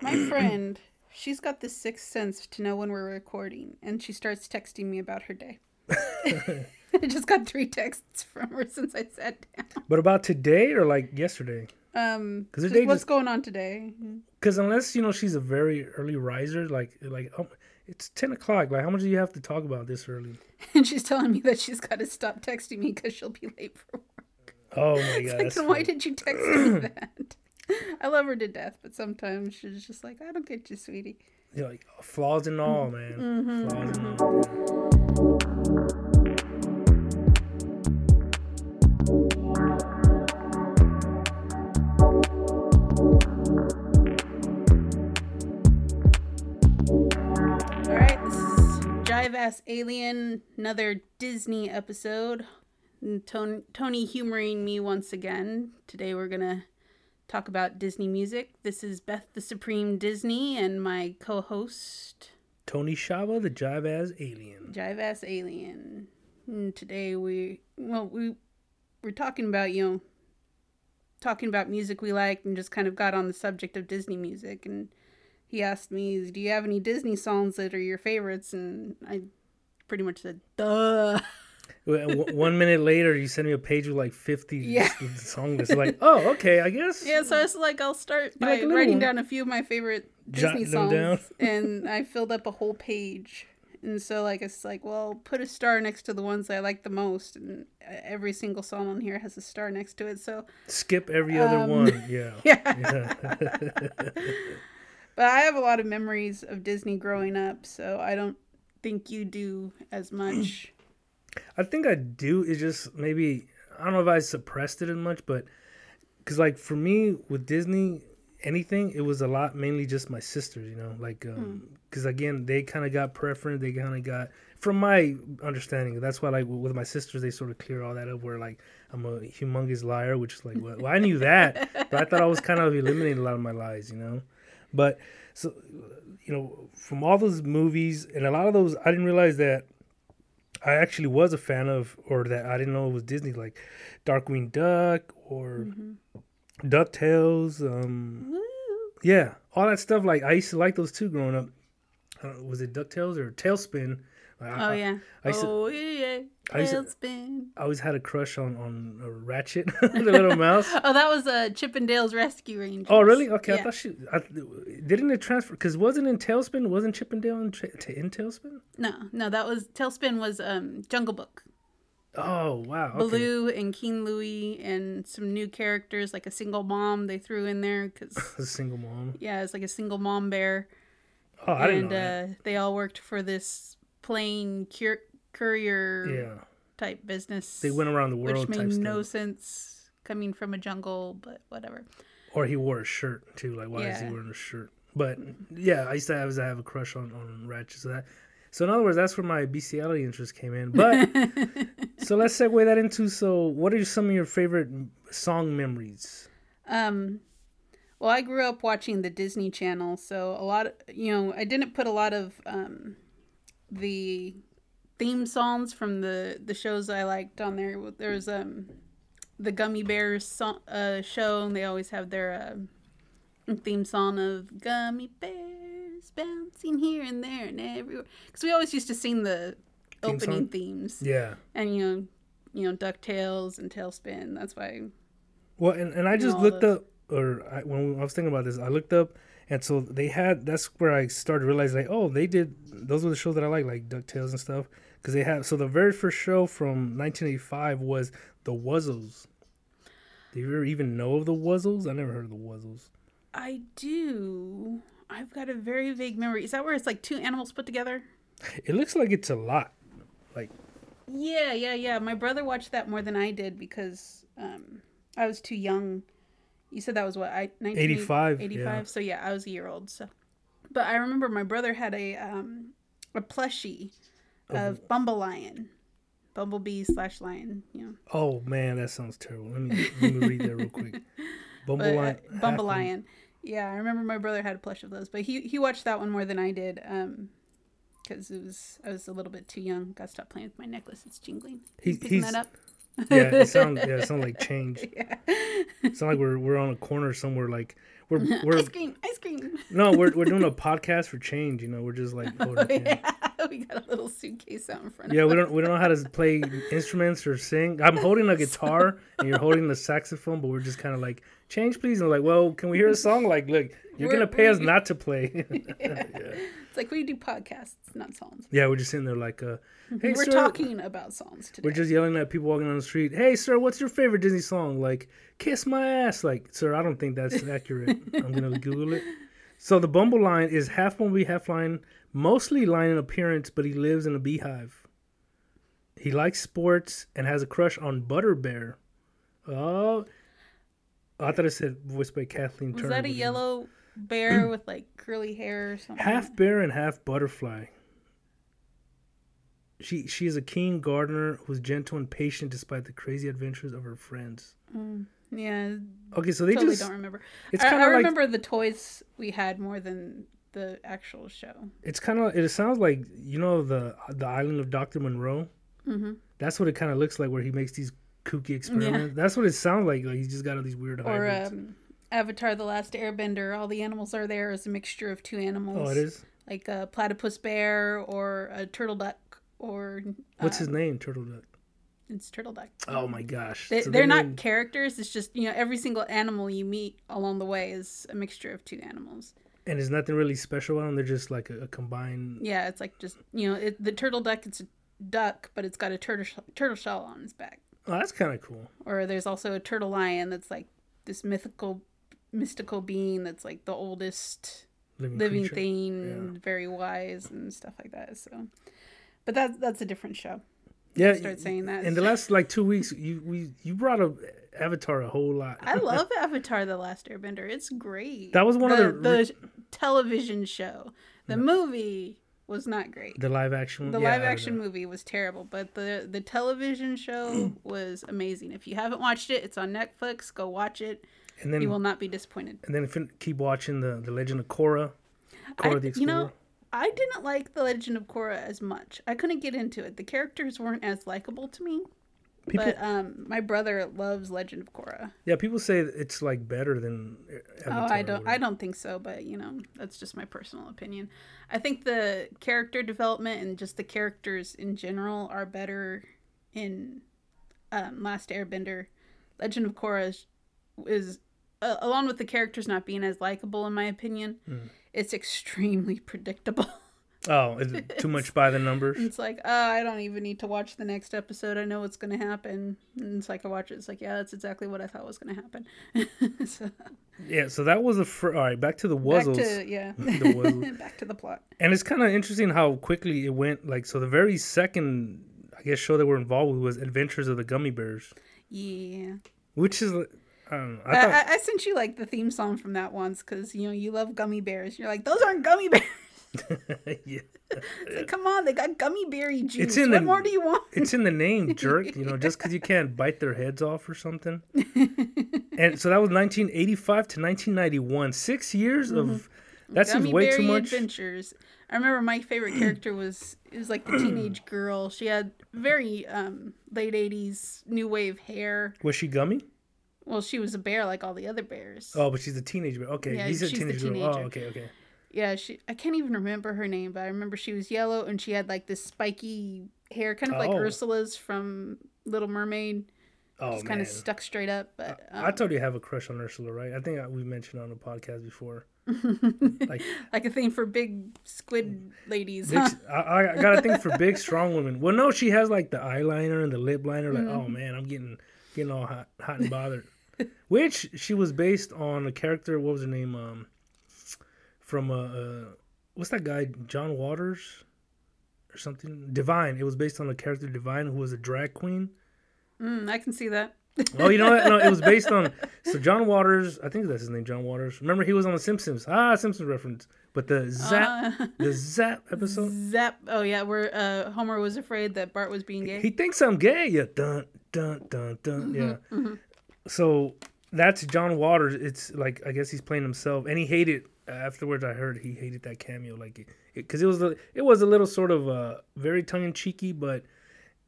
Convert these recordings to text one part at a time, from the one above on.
My friend, she's got the sixth sense to know when we're recording, and she starts texting me about her day. I just got three texts from her since I sat down. But about today or like yesterday? Um, 'Cause her just day what's just- going on today? Because unless you know she's a very early riser, like like um, it's ten o'clock. Like how much do you have to talk about this early? And she's telling me that she's got to stop texting me because she'll be late for work. Oh my It's god! like, that's then why did you text me that? I love her to death, but sometimes she's just like, I don't get you, sweetie. You're like flaws and all, man. Mm-hmm. Flaws and all. All right, this is Jive Ass Alien, another Disney episode. Tony, Tony humoring me once again. Today we're gonna talk about Disney music. This is Beth the Supreme Disney and my co-host Tony Shaba, the jive ass alien. Jive Ass Alien. And today we well we we're talking about you know talking about music we like and just kind of got on the subject of Disney music and he asked me, "Do you have any Disney songs that are your favorites?" And I pretty much said, "Duh." One minute later, you send me a page with like fifty Yeah. song lists. Like, oh, okay, I guess. Yeah, so it's like I'll start by like writing one. down a few of my favorite Disney songs, and I filled up a whole page. And so, like, it's like, well, put a star next to the ones I like the most, and uh, every single song on here has a star next to it. So, Skip every other Um, one. Yeah. yeah. Yeah. But I have a lot of memories of Disney growing up, so I don't think you do as much. I think I do. It's just maybe I don't know if I suppressed it as much, but because like for me with Disney, anything it was a lot mainly just my sisters. You know, like um, hmm. because again they kind of got preference. They kind of got from my understanding. That's why like with my sisters they sort of clear all that up. Where like I'm a humongous liar, which is like well, well I knew that, but I thought I was kind of eliminating a lot of my lies. You know, but so you know from all those movies and a lot of those I didn't realize that I actually was a fan of, or that I didn't know it was Disney, like Darkwing Duck or Ducktales. Um, Woo. yeah, all that stuff. Like I used to like those too growing up. I was it Ducktales or TaleSpin? I- Oh yeah. I used to- oh yeah. I used to- TaleSpin. I always had a crush on on Ratchet, the little mouse. Oh, that was uh, Chip 'n Dale's Rescue Rangers. Oh really? Okay, I Yeah. thought she I, didn't it transfer because wasn't in TaleSpin? Wasn't Chippendale in, tra- in TaleSpin? No, no, that was TaleSpin was um Jungle Book. Oh wow. Okay. Baloo and King Louie and some new characters like a single mom they threw in there because A single mom. yeah, it's like a single mom bear, Oh, I didn't and know that. uh, they all worked for this plane cur- courier Yeah, type business. they went around the world, which made no stuff. sense coming from a jungle, but whatever. Or he wore a shirt too. Like, why is he wearing a shirt? But yeah, I used to have, I have a crush on on Ratchet. So that, so in other words, that's where my bestiality interest came in. But so let's segue that into. So, what are some of your favorite song memories? Um, well, I grew up watching the Disney Channel, so a lot of, you know, I didn't put a lot of um, the theme songs from the the shows I liked on there. There was um the Gummy Bears song, uh, show, and they always have their uh, theme song of Gummy Bears bouncing here and there and everywhere. Because we always used to sing the Theme opening song? themes, Yeah. and you know, you know, Ducktales and TaleSpin. That's why. Well, and, and I just looked up, or I, when I was thinking about this, I looked up, and so they had. That's where I started realize, like, oh, they did. Those were the shows that I like, like Ducktales and stuff, because they have. So the very first show from 1985 was the Wuzzles. Do you ever even know of the Wuzzles? I never heard of the Wuzzles. I do. I've got a very vague memory. Is that where it's like two animals put together? It looks like it's a lot. Like, Yeah, yeah, yeah. My brother watched that more than I did because um, I was too young. You said that was what I 19, 85, 85. yeah. So yeah, I was a year old. So, but I remember my brother had a um, a plushie of Bumble Lion, Bumblebee slash Lion. You know, oh man, that sounds terrible. Let me let me read that real quick. Bumble but, uh, Lion. Bumble Lion. Yeah, I remember my brother had a plush of those, but he he watched that one more than I did. Um, because it was I was a little bit too young. Got to stop playing with my necklace. It's jingling. He- You picking he's- that up? Yeah, it sounds yeah, it sounds like change. Yeah. It sounds like we're we're on a corner somewhere like we're we're ice cream, ice cream. no we're we're doing a podcast for change. You know, we're just like oh, oh, holding a yeah, we got a little suitcase out in front Yeah, of we us. don't we don't know how to play instruments or sing. I'm holding a guitar and you're holding the saxophone, but we're just kind of like change, please. And like, well, can we hear a song? Like, look, you're We're- gonna pay us not to play. It's like we do podcasts, not songs. yeah, we're just sitting there like, uh, hey, We're sir, talking about songs today. We're just yelling at people walking on the street. Hey, sir, what's your favorite Disney song? Like, kiss my ass. Like, sir, I don't think that's accurate. I'm gonna Google it. So the Bumble Lion is half Bumblebee, half lion, mostly lion in appearance, but he lives in a beehive. He likes sports and has a crush on Butterbear. Oh, I thought it said voiced by Kathleen Was Turner. that a yellow bear with like curly hair or something? half bear and half butterfly. She she is a keen gardener who's gentle and patient despite the crazy adventures of her friends. Yeah, Okay, so they totally just don't remember. it's I, kind I of like remember the toys we had more than the actual show. it's kind of it sounds like you know the the island of Dr. Moreau. hmm That's what it kind of looks like where he makes these kooky experiments. That's what it sounds like. Like he's just got all these weird Or hybrids. um, Avatar: The Last Airbender. All the animals are there as a mixture of two animals. oh, it is. like a platypus bear or a turtle duck or What's uh, his name? Turtle Duck. It's turtle duck. Oh my gosh. They, So they not named- characters. It's just you know every single animal you meet along the way is a mixture of two animals. and there's nothing really special about them. They're just like a, a combined. Yeah, it's like just you know it, the turtle duck. It's a duck, but it's got a turtle sh- turtle shell on its back. Oh, that's kind of cool. Or there's also a turtle lion that's like this mythical, mystical being that's like the oldest Living, living creature. thing, very wise and stuff like that. So, but that's that's a different show. Yeah, Start saying that. in the last like two weeks, you we you brought up Avatar a whole lot. I love Avatar: The Last Airbender. It's great. That was one of the, the the television show. The movie was not great. the live action. The yeah, live action know. movie was terrible, but the the television show was amazing. If you haven't watched it, it's on Netflix. Go watch it. And then You will not be disappointed. and then fin- keep watching the the Legend of Korra. Korra I, the you know, I didn't like the Legend of Korra as much. I couldn't get into it. The characters weren't as likable to me. people, but um, my brother loves Legend of Korra. yeah, people say it's like better than Avatar. Oh, I don't. I don't think so, but you know, that's just my personal opinion. I think the character development and just the characters in general are better in um, Last Airbender. Legend of Korra is, is uh, along with the characters not being as likable, in my opinion, Hmm. it's extremely predictable. Oh, is it too much by the numbers? it's like, oh, I don't even need to watch the next episode. I know what's going to happen. And it's like I watch it. It's like, yeah, that's exactly what I thought was going to happen. so, Yeah, so that was the fir- all right. Back to the back Wuzzles, to yeah, The Wuzzles. back to the plot. and it's kind of interesting how quickly it went. Like, so the very second, I guess, show that we're involved with was Adventures of the Gummy Bears, Yeah, which is, I don't know. I thought, I, I sent you like the theme song from that once because you know you love gummy bears. You're like, those aren't gummy bears. yeah, It's like, come on, they got gummy berry juice. in what the- more do you want? it's in the name, jerk. You know, just because you can't bite their heads off or something. and so that was 1985 to 1991. Six years of that seems way berry too much. adventures. I remember my favorite character was it was like the teenage girl. She had very um, late '80s new wave hair. Was she gummy? Well, she was a bear like all the other bears. Oh, but she's a teenage bear. Okay, Yeah, he's a teenage girl. Oh, okay, okay. Yeah, she. I can't even remember her name, but I remember she was yellow and she had like this spiky hair, kind of like Oh. Ursula's from Little Mermaid. Oh just kind of stuck straight up. But um, I told you I have a crush on Ursula, right? I think I, we mentioned on the podcast before. like, like a thing for big squid ladies. big, Huh? I, I got a thing for big, strong women. Well, no, she has like the eyeliner and the lip liner. Like, Mm-hmm. oh man, I'm getting getting all hot, hot and bothered. Which she was based on a character. What was her name? Um, from uh, uh what's that guy? John Waters or something? Divine. It was based on a character Divine who was a drag queen. Mm, I can see that. Oh, you know what? No, it was based on so John Waters. I think that's his name, John Waters. Remember, he was on The Simpsons. Ah, Simpsons reference. But the Zap, Uh, the Zap episode. Zap. Oh yeah, where uh, Homer was afraid that Bart was being gay. He thinks I'm gay. Yeah, dun dun dun dun. Mm-hmm, Yeah. So that's John Waters. It's like I guess he's playing himself, and he hated. Afterwards, I heard he hated that cameo, like because it, was a, it was a little sort of uh very tongue in cheeky, but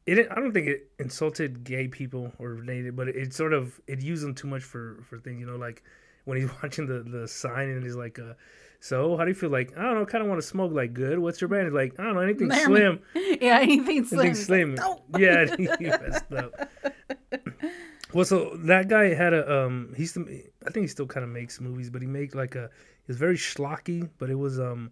it I don't think it insulted gay people or related, but it, it sort of it used them too much for for things. You know, like when he's watching the the sign and he's like, uh, "So how do you feel?" Like I don't know, kind of want to smoke. Like good. What's your brand? Like I don't know, anything There, slim. yeah, anything slim. Anything slim. like, "No." Yeah, he messed up. Well, so that guy had a um. He's I think he still kind of makes movies, but he made like a. It was very schlocky, but it was um,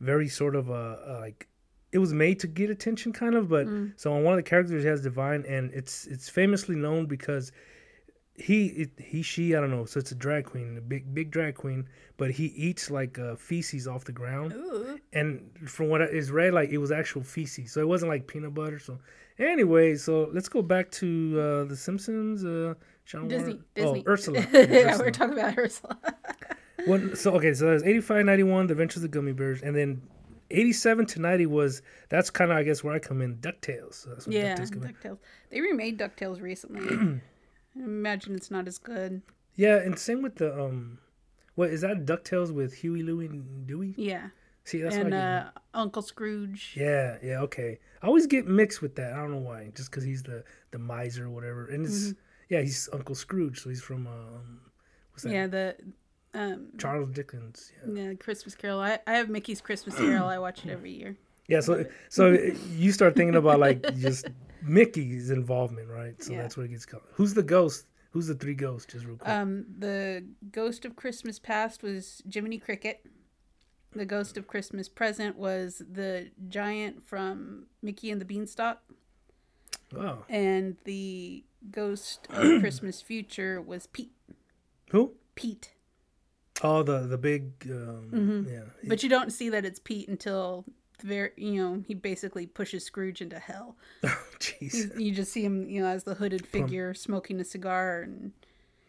very sort of uh, uh like, it was made to get attention, kind of. But Mm. so on one of the characters, he has divine, and it's it's famously known because he he she I don't know. So it's a drag queen, a big big drag queen, but he eats like uh, feces off the ground Ooh. and from what is read, like it was actual feces, so it wasn't like peanut butter. So anyway, so let's go back to uh, the Simpsons. Uh, Sean Disney. Warren- Disney. Oh, Ursula. yeah, Ursula. we're talking about Ursula. When- so okay, so there's 85, 91, The Adventures of the Gummy Bears, and then 87 to 90 was that's kind of I guess where I come in, Ducktales. So yeah, DuckTales come in. DuckTales. They remade DuckTales recently. I imagine it's not as good. Yeah, and same with the um, what is that Ducktales with Huey, Louie, and Dewey? Yeah. See, that's and what I uh, Uncle Scrooge. Yeah, yeah, okay. I always get mixed with that. I don't know why. Just because he's the the miser or whatever, and it's Mm-hmm. yeah, he's Uncle Scrooge, so he's from um, what's that? Yeah, the um, Charles Dickens. Yeah, yeah, Christmas Carol. I, I have Mickey's Christmas Carol. I watch it every year. Yeah. So so you start thinking about like just Mickey's involvement, right? So Yeah. that's where it gets called. Who's the ghost? Who's the three ghosts? Just real quick. Um, the Ghost of Christmas Past was Jiminy Cricket. The Ghost of Christmas Present was the giant from Mickey and the Beanstalk. wow. And the Ghost of Christmas Future was Pete. Who? Pete. Oh, the the big um, Mm-hmm. yeah. But you don't see that it's Pete until very, you know, he basically pushes Scrooge into hell. Oh jeez, You, you just see him, you know, as the hooded figure smoking a cigar and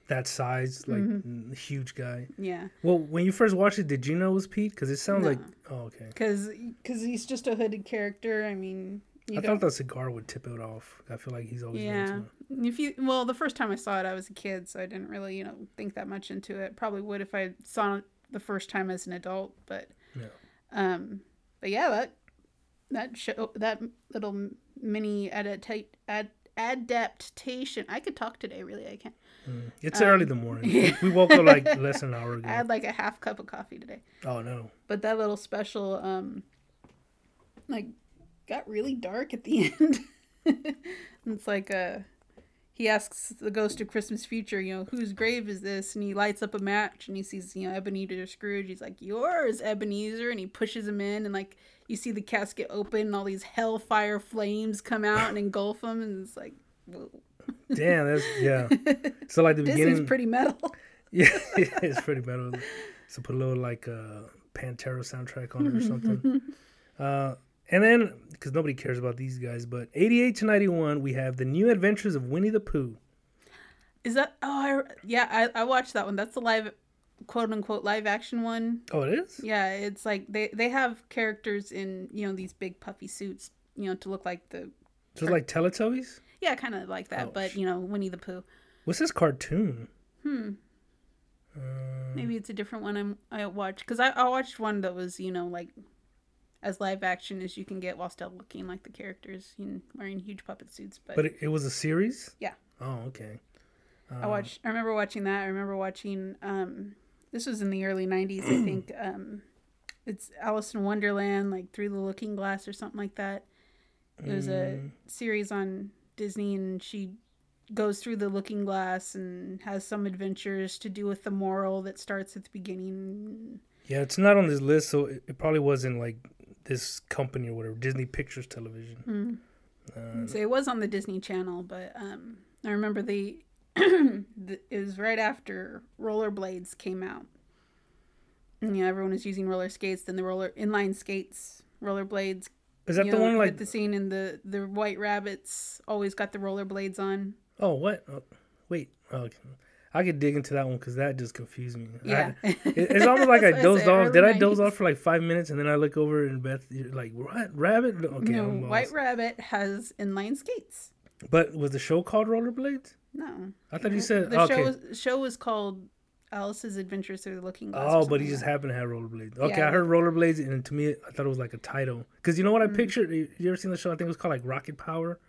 that size, like Mm-hmm. mm, huge guy. yeah, Well, when you first watched it, did you know it was Pete? Because it sounds No. like oh, okay. because because he's just a hooded character. I mean, you I don't. thought the cigar would tip it off. I feel like he's always Yeah. If you well, the first time I saw it, I was a kid, so I didn't really, you know, think that much into it. Probably would if I saw it the first time as an adult, but Yeah. um, but yeah, that that show that little mini adapta- ad, adaptation. I could talk today, really. I can't. It's early in the morning. We- We woke up like less than an hour ago. I had like a half cup of coffee today, oh no. but that little special, um, like, got really dark at the end. it's like uh he asks the ghost of Christmas future, you know, whose grave is this? And he lights up a match and he sees, you know, Ebenezer Scrooge. He's like, yours, Ebenezer. And he pushes him in and like you see the casket open and all these hellfire flames come out and engulf him. And it's like, whoa. Damn, that's yeah. So like the Disney's beginning, pretty metal. yeah, it's pretty metal. So put a little like uh, Pantera soundtrack on it or something. uh, and then because nobody cares about these guys, but eighty-eight to ninety-one, we have the New Adventures of Winnie the Pooh. Is that, oh, I, yeah, I, I watched that one. That's the live, quote unquote, live action one. Oh, it is. Yeah, it's like they, they have characters in, you know, these big puffy suits, you know, to look like the, So it's like Teletubbies. yeah, kind of like that, but, you know, Winnie the Pooh. What's this cartoon? Hmm. Uh, Maybe it's a different one I'm, I watched because I, I watched one that was you know like as live action as you can get while still looking like the characters know, wearing huge puppet suits. But, but it, it was a series. Yeah. Oh, okay. I watched. I remember watching that. I remember watching. Um, this was in the early '90s, I think. Um, it's Alice in Wonderland, like Through the Looking Glass or something like that. It was a Mm. series on Disney, and she goes through the looking glass and has some adventures to do with the moral that starts at the beginning. Yeah, it's not on this list, so it, it probably wasn't like this company or whatever, Disney Pictures Television. Mm. So it was on the Disney Channel, but um, I remember the, the it was right after rollerblades came out. And, you know, everyone was using roller skates. Then the roller inline skates, rollerblades. Is that the know, one like? the scene in the the White Rabbits always got the rollerblades on. Oh, what? Oh, wait. Okay. I could dig into that one because that just confused me. I- Yeah, it- it's almost like I dozed off. Did I doze off for like five minutes and then I look over and Beth, you're like, what? Rabbit? Okay, no, White. Rabbit has inline skates. But was the show called Rollerblades? No, I thought you said the okay. show was, show was called Alice's Adventures Through the Looking Glass. Oh, but he just happened to have rollerblades. Okay, Yeah. I heard rollerblades, and to me, I thought it was like a title. Because you know what I Mm. pictured? You ever seen the show? I think it was called like Rocket Power.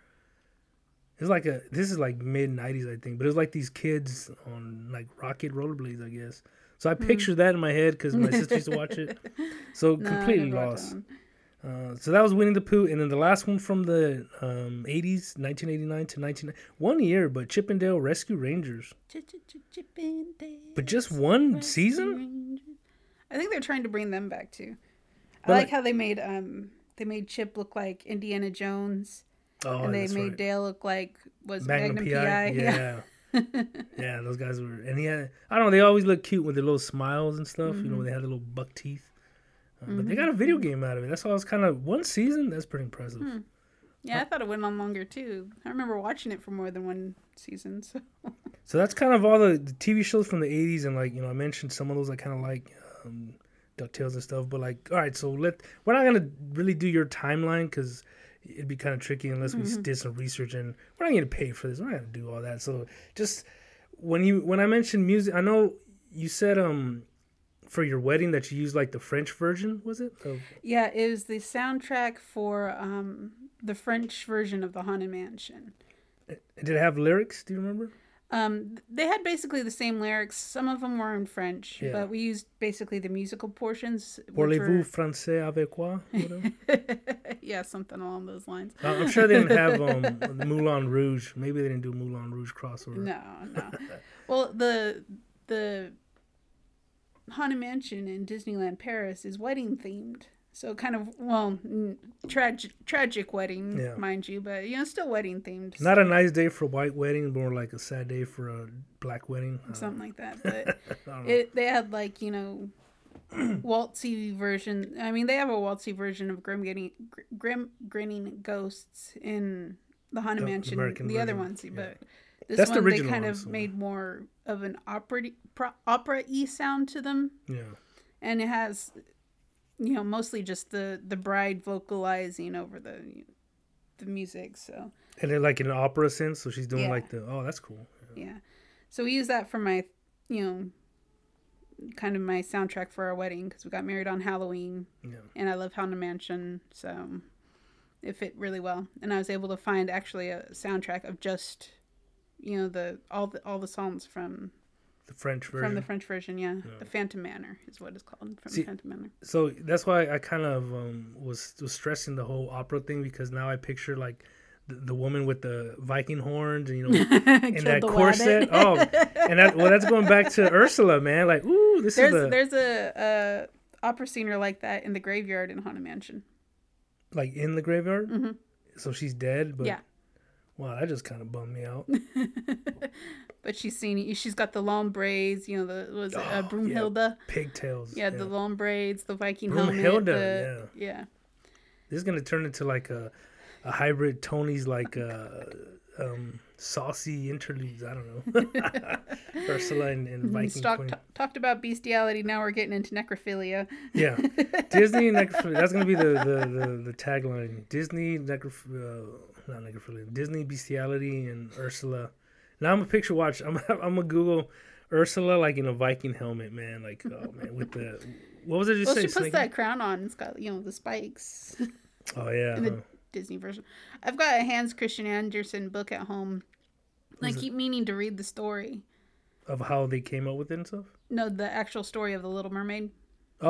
It's like a this is like mid '90s, I think, but it was like these kids on like rocket rollerblades, I guess. So I Hmm. that in my head because my sister used to watch it. So No, completely lost. Uh, so that was Winnie the Pooh, and then the last one from the um, 80s, 1989 to 19 one year, but Chip 'n Dale Rescue Rangers. But just one season? I think they're trying to bring them back too. I like like- how they made um they made Chip look like Indiana Jones, Oh, and they made right. Dale look like was Magnum, Magnum, PI. PI. Yeah. yeah, those guys were, and he had, I don't know, they always look cute with their little smiles and stuff. You know, Mm-hmm. they had the little buck teeth. Uh, But they got a video game out of it. That's why I was kind of, one season, that's pretty impressive. Hmm. Yeah, I thought it went on longer too. I remember watching it for more than one season. So So that's kind of all the, the TV shows from the 80s. And like, you know, I mentioned some of those I kind of like, um, DuckTales and stuff. But like, all right, so let, we're not going to really do your timeline because it'd be kind of tricky unless we Mm-hmm. did some research and we're not going to pay for this. We're not going to do all that. So just when you, when I mentioned music, I know you said, um, for your wedding that you used like the French version, was it? Of, yeah, it was the soundtrack for um the French version of the Haunted Mansion. did it have lyrics? Do you remember? Um, they had basically the same lyrics. Some of them were in French, Yeah. but we used basically the musical portions. Parlez-vous were- français avec quoi? Yeah, something along those lines. Uh, I'm sure they didn't have um, the Moulin Rouge. Maybe they didn't do Moulin Rouge crossover. No, no. well, the the Haunted Mansion in Disneyland Paris is wedding themed. So kind of well, tragic tragic wedding, Yeah. mind you, but you know, still wedding themed. Not a nice day for a white wedding, more like a sad day for a black wedding. Something like that. But I don't know. it they had like you know waltzy version. I mean, they have a waltzy version of Grim Grinning, Grim Grinning Ghosts in the Haunted The Mansion. American the other ones, yeah. but this That's the one they kind one, of so- made more of an opera opera y sound to them, yeah. and it has you know mostly just the the bride vocalizing over the the music. So And then like in an opera sense, so she's doing Yeah. like the oh that's cool. yeah, so we use that for my you know kind of my soundtrack for our wedding because we got married on Halloween. Yeah. and I love Haunted Mansion, so it fit really well. And I was able to find actually a soundtrack of just you know the all the all the songs from The French version. from the French version. Yeah, the Phantom Manor is what it's called from See- the Phantom Manor. so that's why I kind of um, was was stressing the whole opera thing because now I picture like the, the woman with the Viking horns and you know and that corset. oh, and that well that's going back to Ursula, man. Like ooh, this there's is a there's a, a opera singer like that in the graveyard in Haunted Mansion. like in the graveyard. hmm So she's dead, but Yeah. wow, that just kind of bummed me out. but she's seen she's got the long braids. You know the was it, uh, Oh, yeah. Pigtails. Yeah, the long braids, the Viking helmet. Broomhilda, the- yeah. This is gonna turn into like a, a hybrid Tony's like uh, um, saucy interludes. I don't know. Ursula and, and Viking Stock, Queen. t- talked about bestiality. Now we're getting into necrophilia. Yeah, Disney necrophilia. That's gonna be the the, the, the tagline. Disney necrophilia, uh, not necrophilia. Disney bestiality and Ursula. Now I'm a picture watch. I'm I'm gonna Google Ursula like in a Viking helmet, man. Like oh man, with the what was it you Well, say? she puts Snake- that crown on. It's got you know the spikes Oh yeah. in the. Disney version. I've got a Hans Christian Andersen book at home. And I keep meaning to read the story. Of how they came up with it and stuff. No, the actual story of the Little Mermaid. Oh,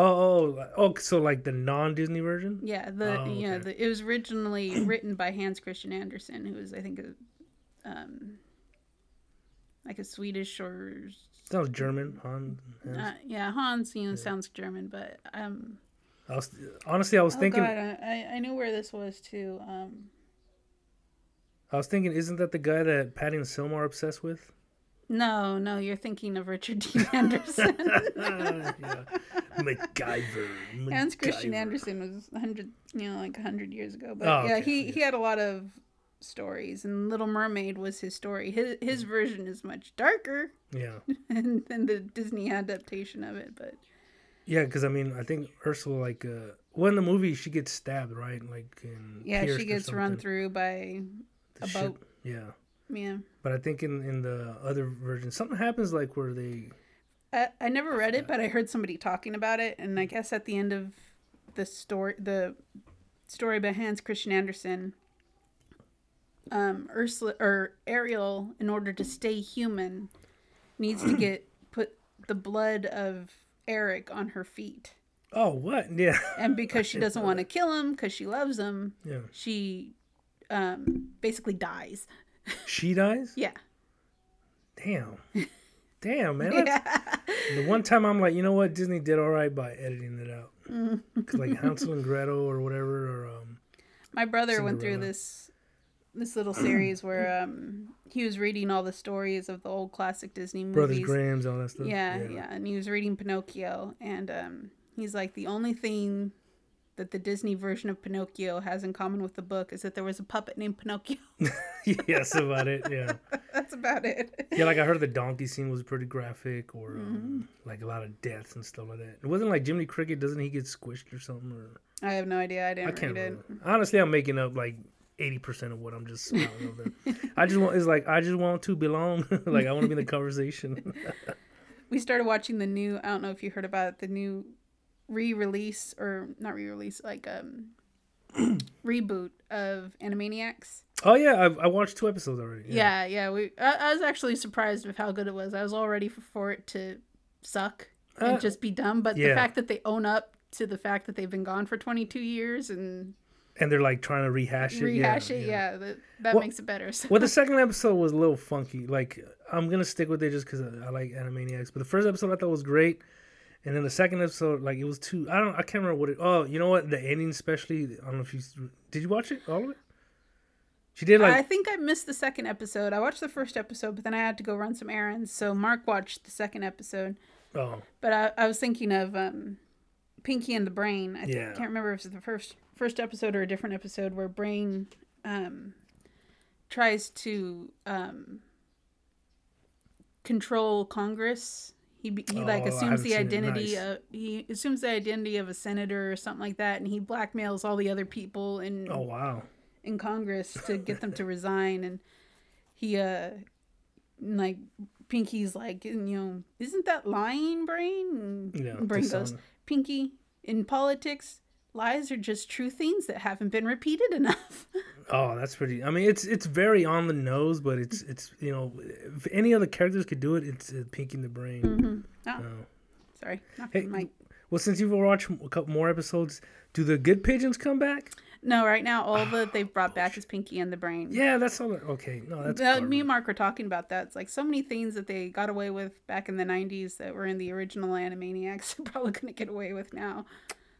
oh, oh, so like the non-Disney version? Yeah, the Oh, yeah, okay. the, it was originally written by Hans Christian Andersen, who was I think a, um, like a Swedish or Sounds German. Han, Hans. uh, yeah Hans. You know, sounds German, but um, I was honestly, I was oh thinking, god, I, I knew where this was too. Um, I was thinking, isn't that the guy that Patty and Selma are obsessed with? no, no, you're thinking of Richard Dean Anderson. yeah. MacGyver. Hans Christian MacGyver. Andersen was hundred, you know, like hundred years ago. But Oh, yeah, okay, he yeah. he had a lot of stories, and Little Mermaid was his story. His his version is much darker Yeah, than, than the Disney adaptation of it. But yeah, because I mean, I think Ursula, like, uh, well, in the movie, she gets stabbed, right? Like, in yeah, she gets run through by The a ship- boat. Yeah, yeah. but I think in in the other version, something happens like where they. I, I never read it, but I heard somebody talking about it, and I guess at the end of the story, the story by Hans Christian Andersen, um, Ursula or Ariel, in order to stay human, needs to get put the blood of Eric on her feet. Oh, what? Yeah. And because she doesn't want to kill him, because she loves him, Yeah. she um, basically dies. She dies? Yeah. Damn. Damn, man. That's- The one time I'm like, you know what? Disney did all right by editing it out. 'Cause, like Hansel and Gretel or whatever, or um, My brother went through this this little series where um, he was reading all the stories of the old classic Disney movies. Brothers. Graham's, all that stuff. Yeah, yeah, and he was reading Pinocchio, and um, he's like, the only thing that the Disney version of Pinocchio has in common with the book is that there was a puppet named Pinocchio. yes, about it. Yeah. That's about it. Yeah, like I heard the donkey scene was pretty graphic, or Mm-hmm. um, like a lot of deaths and stuff like that. It wasn't like Jiminy Cricket. Doesn't he get squished or something? Or I have no idea. I didn't I can't read it. remember. Honestly, I'm making up like eighty percent of what I'm just spouting over. I just want. It's like I just want to belong. like I want to be in the conversation. We started watching the new. I don't know if you heard about it, the new re-release or not re-release, like um reboot of Animaniacs. oh yeah, I, I watched two episodes already. Yeah, yeah. we. I, I was actually surprised with how good it was. I was all ready for, for it to suck and Uh, just be dumb. But the fact that they own up to the fact that they've been gone for 22 years and and they're like trying to rehash it. rehash yeah, it, yeah. yeah, that, that Well- makes it better. So. Well, the second episode was a little funky. Like I'm gonna stick with it just because I, I like Animaniacs. But the first episode I thought was great, and then the second episode, like it was too. I don't. I can't remember what it. Oh, you know what? The ending, especially. I don't know if you did. You watch it all of it? She did I think I missed the second episode. I watched the first episode, but then I had to go run some errands. So Mark watched the second episode. Oh, But I, I was thinking of um, Pinky and the Brain. I th- Yeah. can't remember if it's the first first episode or a different episode where Brain um, tries to um, control Congress. He, he like Oh, I assumes the identity Nice. of he assumes the identity of a senator or something like that, and he blackmails all the other people in oh wow. in Congress to get them to resign and he uh like Pinky's like you know isn't that lying brain and Yeah, brain goes Pinky in politics lies are just true things that haven't been repeated enough Oh, that's pretty. I mean, it's it's very on the nose, but it's it's you know, if any other characters could do it, it's uh, Pinky in the Brain. mm-hmm. oh Oh. sorry not Hey, Mike Well, since you've watched a couple more episodes, do the good pigeons come back? no right now all that they've brought back is Pinky and the Brain Yeah, that's all. Okay, no, that's. Uh, me and Mark were talking about that. It's like so many things that they got away with back in the '90s that were in the original Animaniacs. They're probably gonna get away with now.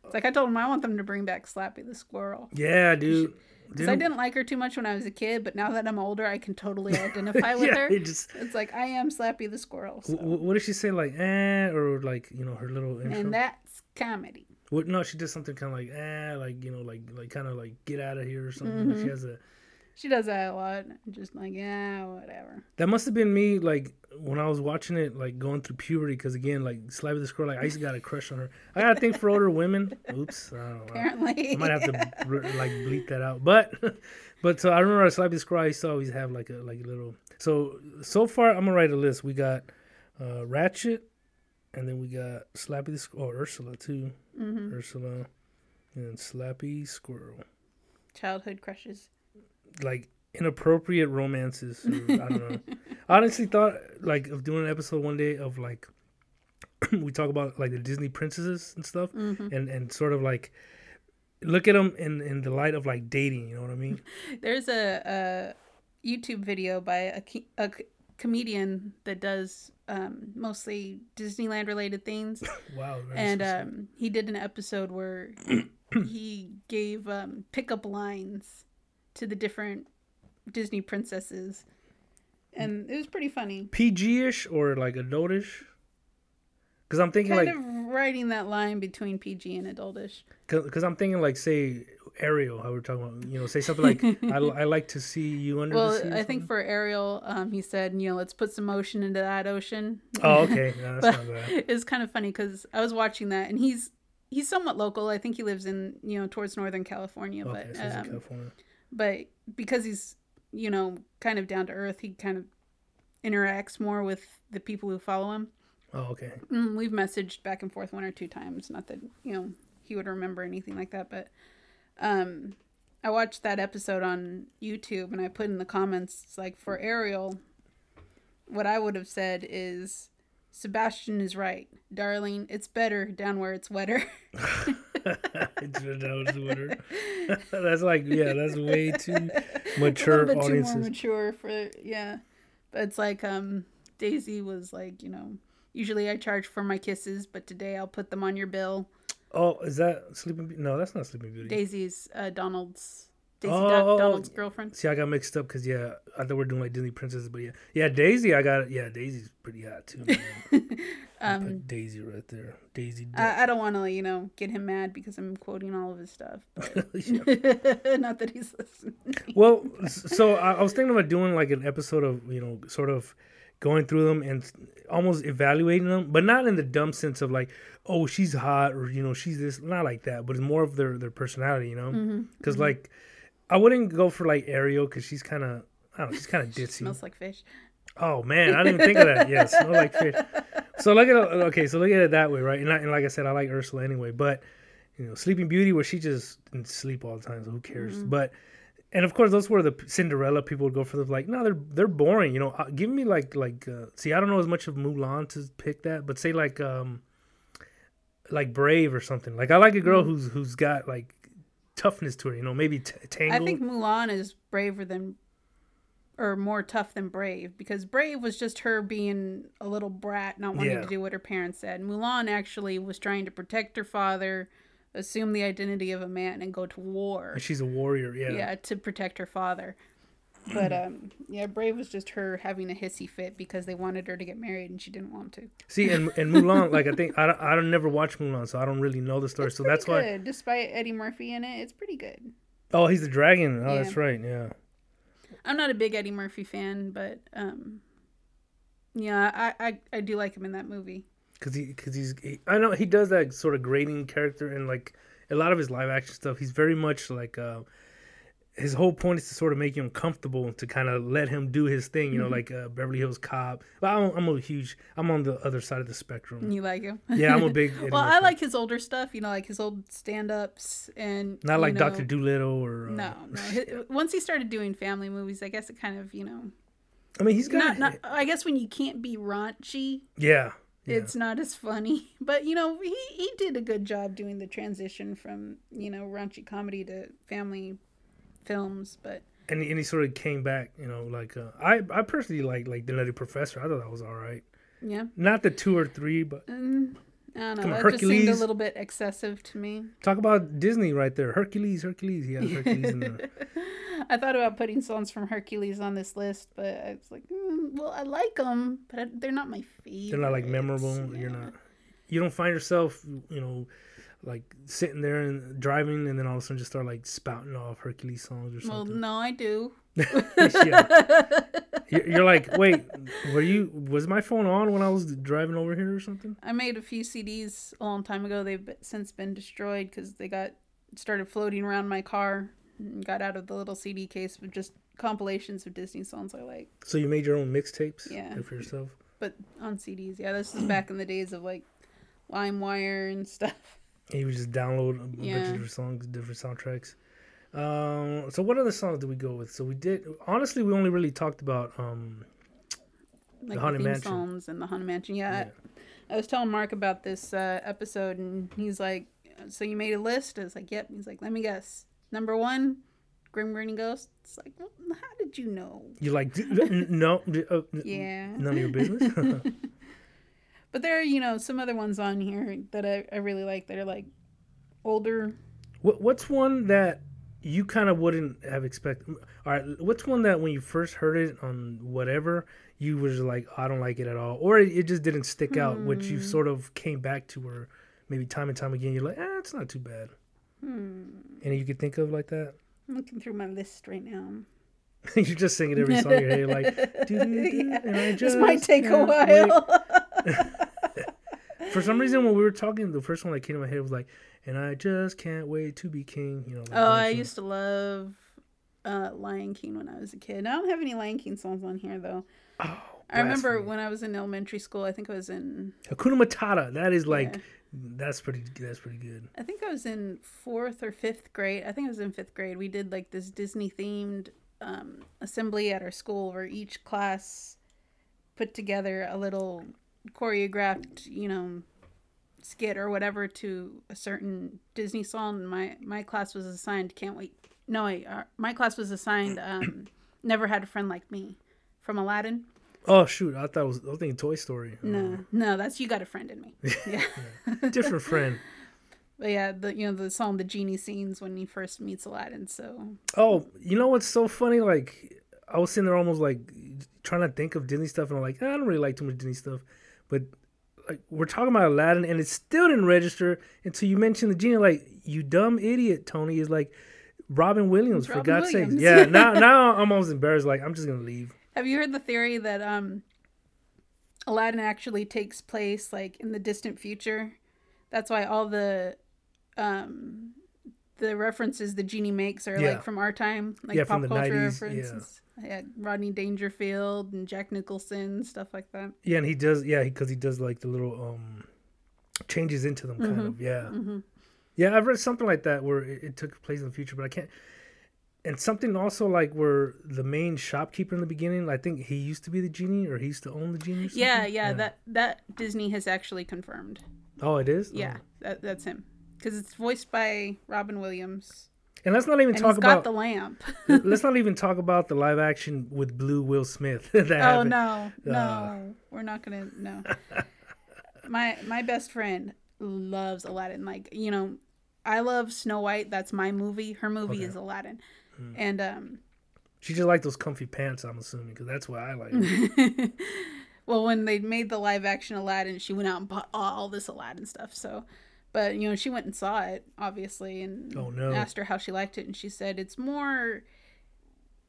It's like I told them I want them to bring back Slappy the squirrel Yeah, dude. because I didn't like her too much when I was a kid, but now that I'm older, I can totally identify with yeah, her. it just. It's like I am Slappy the squirrel, so. w- what did she say? Like eh, or like you know her little intro. and that's comedy. What? No, she did something kind of like eh, like you know, like like kind of like get out of here or something. Mm-hmm. She has a. She does that a lot. Just like yeah, whatever. That must have been me, like when I was watching it, like going through puberty. Because again, like Slappy the Squirrel, like I used to got a crush on her. I got a thing for older women. Oops, I don't know. Apparently, I might have to like bleep that out. But but so I remember Slappy the Squirrel. I used to always have like a like a little. So so far, I'm gonna write a list. We got uh, Ratchet, and then we got Slappy the Squirrel. Oh, Ursula too. hmm Ursula, and Slappy Squirrel. childhood crushes. Like inappropriate romances. Or, I don't know. I honestly thought like of doing an episode one day of like we talk about like the Disney princesses and stuff, hmm and and sort of like look at them in in the light of like dating. You know what I mean? There's a, a YouTube video by a, a comedian that does um, mostly Disneyland related things, Wow. and um, he did an episode where he gave um, pickup lines to the different Disney princesses, and it was pretty funny. PG-ish or like adultish? Because I'm thinking Kind like, of writing that line between PG and adultish. because I'm thinking like, say Ariel, how we're talking about, you know, say something like, I, I like to see you under Well, the sea. or I think for Ariel, um, he said, you know, let's put some motion into that ocean. Oh, okay. No, that's not bad. it's kind of funny because I was watching that, and he's he's somewhat local. I think he lives in you know towards Northern California, Okay, but so um, California. But because he's you know kind of down to earth, he kind of interacts more with the people who follow him. Oh, okay. Mm, we've messaged back and forth one or two times. Not that you know he would remember anything like that, but um, I watched that episode on YouTube and I put in the comments like for Ariel, what I would have said is Sebastian is right, darling. It's better down where it's wetter. it's down it's wetter. that's like yeah, that's way too mature a bit audiences. too more mature for yeah. But it's like um Daisy was like you know usually I charge for my kisses, but today I'll put them on your bill. Oh, is that Sleeping Beauty? No, that's not Sleeping Beauty. Daisy's uh, Donald's Daisy Oh, Don-. Donald's girlfriend. See, I got mixed up because yeah, I thought we are doing like Disney princesses, but yeah, yeah, Daisy, I got yeah, Daisy's pretty hot too. Um, put Daisy right there, Daisy. I, I don't want to, you know, get him mad because I'm quoting all of his stuff. But not that he's listening. Well, so I, I was thinking about doing like an episode of you know sort of going through them and almost evaluating them, but not in the dumb sense of like, oh, she's hot or you know she's this, not like that, but it's more of their their personality, you know, Mm-hmm. because like I wouldn't go for like Ariel because she's kind of I don't know, she's kind of ditzy. Smells like fish. Oh man, I didn't even think of that. Yeah, smell like fish. So look at it. Okay, so look at it that way, right? And, I, and like I said, I like Ursula anyway. But you know, Sleeping Beauty, where she just didn't sleep all the time, so who cares? But and of course, those were the Cinderella people would go for. The, like, no, they're they're boring. You know, uh, give me like like. Uh, see, I don't know as much of Mulan to pick that, but say like um like Brave or something. Like I like a girl who's who's got like toughness to her. You know, maybe t- I Tangled. I think Mulan is braver than, or more tough than Brave because Brave was just her being a little brat, not wanting Yeah. to do what her parents said. Mulan actually was trying to protect her father, assume the identity of a man, and go to war. She's a warrior. Yeah. yeah, to protect her father. But um, yeah, Brave was just her having a hissy fit because they wanted her to get married and she didn't want to. See, and, and Mulan, like I think I don't, I don't never watch Mulan, so I don't really know the story. so that's why. Despite Eddie Murphy in it, it's pretty good. Oh, he's the dragon. Oh, Yeah. that's right. Yeah. I'm not a big Eddie Murphy fan, but um, yeah, I, I I do like him in that movie. Cause he, cause he's, he, I know he does that sort of grating character and like a lot of his live action stuff. He's very much like, uh, his whole point is to sort of make you uncomfortable to kind of let him do his thing. You know, like uh, Beverly Hills Cop. But I'm, I'm a huge, I'm on the other side of the spectrum. You like him? Yeah, I'm a big. Well, I like his older stuff. You know, like his old stand-ups and not like know- Doctor Dolittle or. Uh, No, no. Once he started doing family movies, I guess it kind of you know I mean, he's got. not not. I guess when you can't be raunchy, yeah. yeah. it's not as funny. But you know, he he did a good job doing the transition from you know raunchy comedy to family films. But and he, and he sort of came back, you know, like uh, I I personally like like the Nutty Professor. I thought that was all right. yeah, Not the two or three, but mm, I don't know. Come that just seemed a little bit excessive to me. talk about Disney right there. Hercules, Hercules. Yeah, Hercules. in there. I thought about putting songs from Hercules on this list, but I was like, mm, well, I like them, but I, they're not my favorite. They're not like memorable. You're not. You don't find yourself, you know, like sitting there and driving, and then all of a sudden just start like spouting off Hercules songs or something. Well, no, I do. yeah. You're, you're like, wait, were you? Was my phone on when I was driving over here or something? I made a few CDs a long time ago. They've since been destroyed because they got started floating around my car and got out of the little CD case with just compilations of Disney songs I like. So you made your own mixtapes, Yeah. for yourself. But on CDs, yeah, this is back in the days of like LimeWire and stuff. And you would just download a bunch of different songs, different soundtracks. Um, so what other songs did we go with? So we did. Honestly, we only really talked about. Um, Like Haunted theme Mansion. songs and the Haunted Mansion. Yeah, yeah. I, was telling Mark about this uh, episode, and he's like, "So you made a list?" I was like, "Yep." He's like, "Let me guess. Number one, Grim Grinning Ghost." It's like, well, how did you know? You like no? uh, Yeah. None of your business. But there are, you know, some other ones on here that I, I really like that are like older. what What's one that you kind of wouldn't have expected? All right, what's one that when you first heard it on whatever you was like, I don't like it at all, or it, just didn't stick out, which you Hmm. sort of came back to, or maybe time and time again, you're like, eh, it's not too bad. Hmm. Any you could think of like that? I'm looking through my list right now. You're just singing every song you hear, like, Yeah, and I this might take a while. For some reason, when we were talking, the first one that came to my head was like, "And I just can't wait to be king." You know. Like oh, I used to love uh, Lion King when I was a kid. I don't have any Lion King songs on here though. Oh, I remember when I was in elementary school. I think I was in Hakuna Matata. That is like Yeah. That's pretty. That's pretty good. I think I was in fourth or fifth grade. I think I was in fifth grade. We did like this Disney themed um, assembly at our school where each class put together a little choreographed, you know, skit or whatever to a certain Disney song. My my class was assigned "Can't Wait." No, wait, uh, my class was assigned um, "Never Had a Friend Like Me" from Aladdin. Oh shoot! I thought it was. I was thinking Toy Story. No, no, that's "You Got a Friend in Me." Yeah. Different friend. But yeah, the you know the song the genie sings when he first meets Aladdin. So Oh, you know what's so funny? Like I was sitting there almost like trying to think of Disney stuff, and I'm like, I don't really like too much Disney stuff. But like we're talking about Aladdin, and it still didn't register until you mentioned the genie. Like you dumb idiot, Tony is like Robin Williams for God's sake. Yeah, now now I'm almost embarrassed. Like I'm just gonna leave. have you heard the theory that um Aladdin actually takes place like in the distant future? That's why all the um the references the genie makes are Yeah. like from our time, like Yeah, pop culture 90s, yeah. references. Yeah, Rodney Dangerfield and Jack Nicholson, stuff like that. Yeah, and he does. Yeah, because he does like the little um changes into them, kind of. Yeah, hmm yeah. I've read something like that where it, it took place in the future, but I can't. And something also like where the main shopkeeper in the beginning, I think he used to be the genie or he used to own the genie. Something. Yeah, yeah, that that Disney has actually confirmed. Oh, it is. Yeah, that, that's him because it's voiced by Robin Williams. And let's not even and talk about. the lamp. let's not even talk about the live action with Blue Will Smith. that oh happened. no, no, Uh. we're not gonna no. my my best friend loves Aladdin. Like you know, I love Snow White. That's my movie. Her movie Okay. is Aladdin, Hmm. and um. She just liked those comfy pants. I'm assuming because that's what I like. well, when they made the live action Aladdin, she went out and bought all this Aladdin stuff. So, but you know, she went and saw it obviously, and Oh, no. asked her how she liked it, and she said it's more.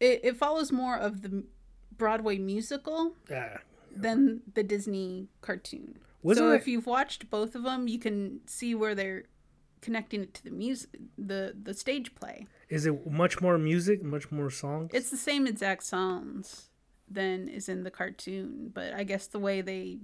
It, it follows more of the Broadway musical ah, than the Disney cartoon. Wasn't so if you've watched both of them, you can see where they're connecting it to the music, the the stage play. is it much more music, much more songs? It's the same exact songs than is in the cartoon, but I guess the way they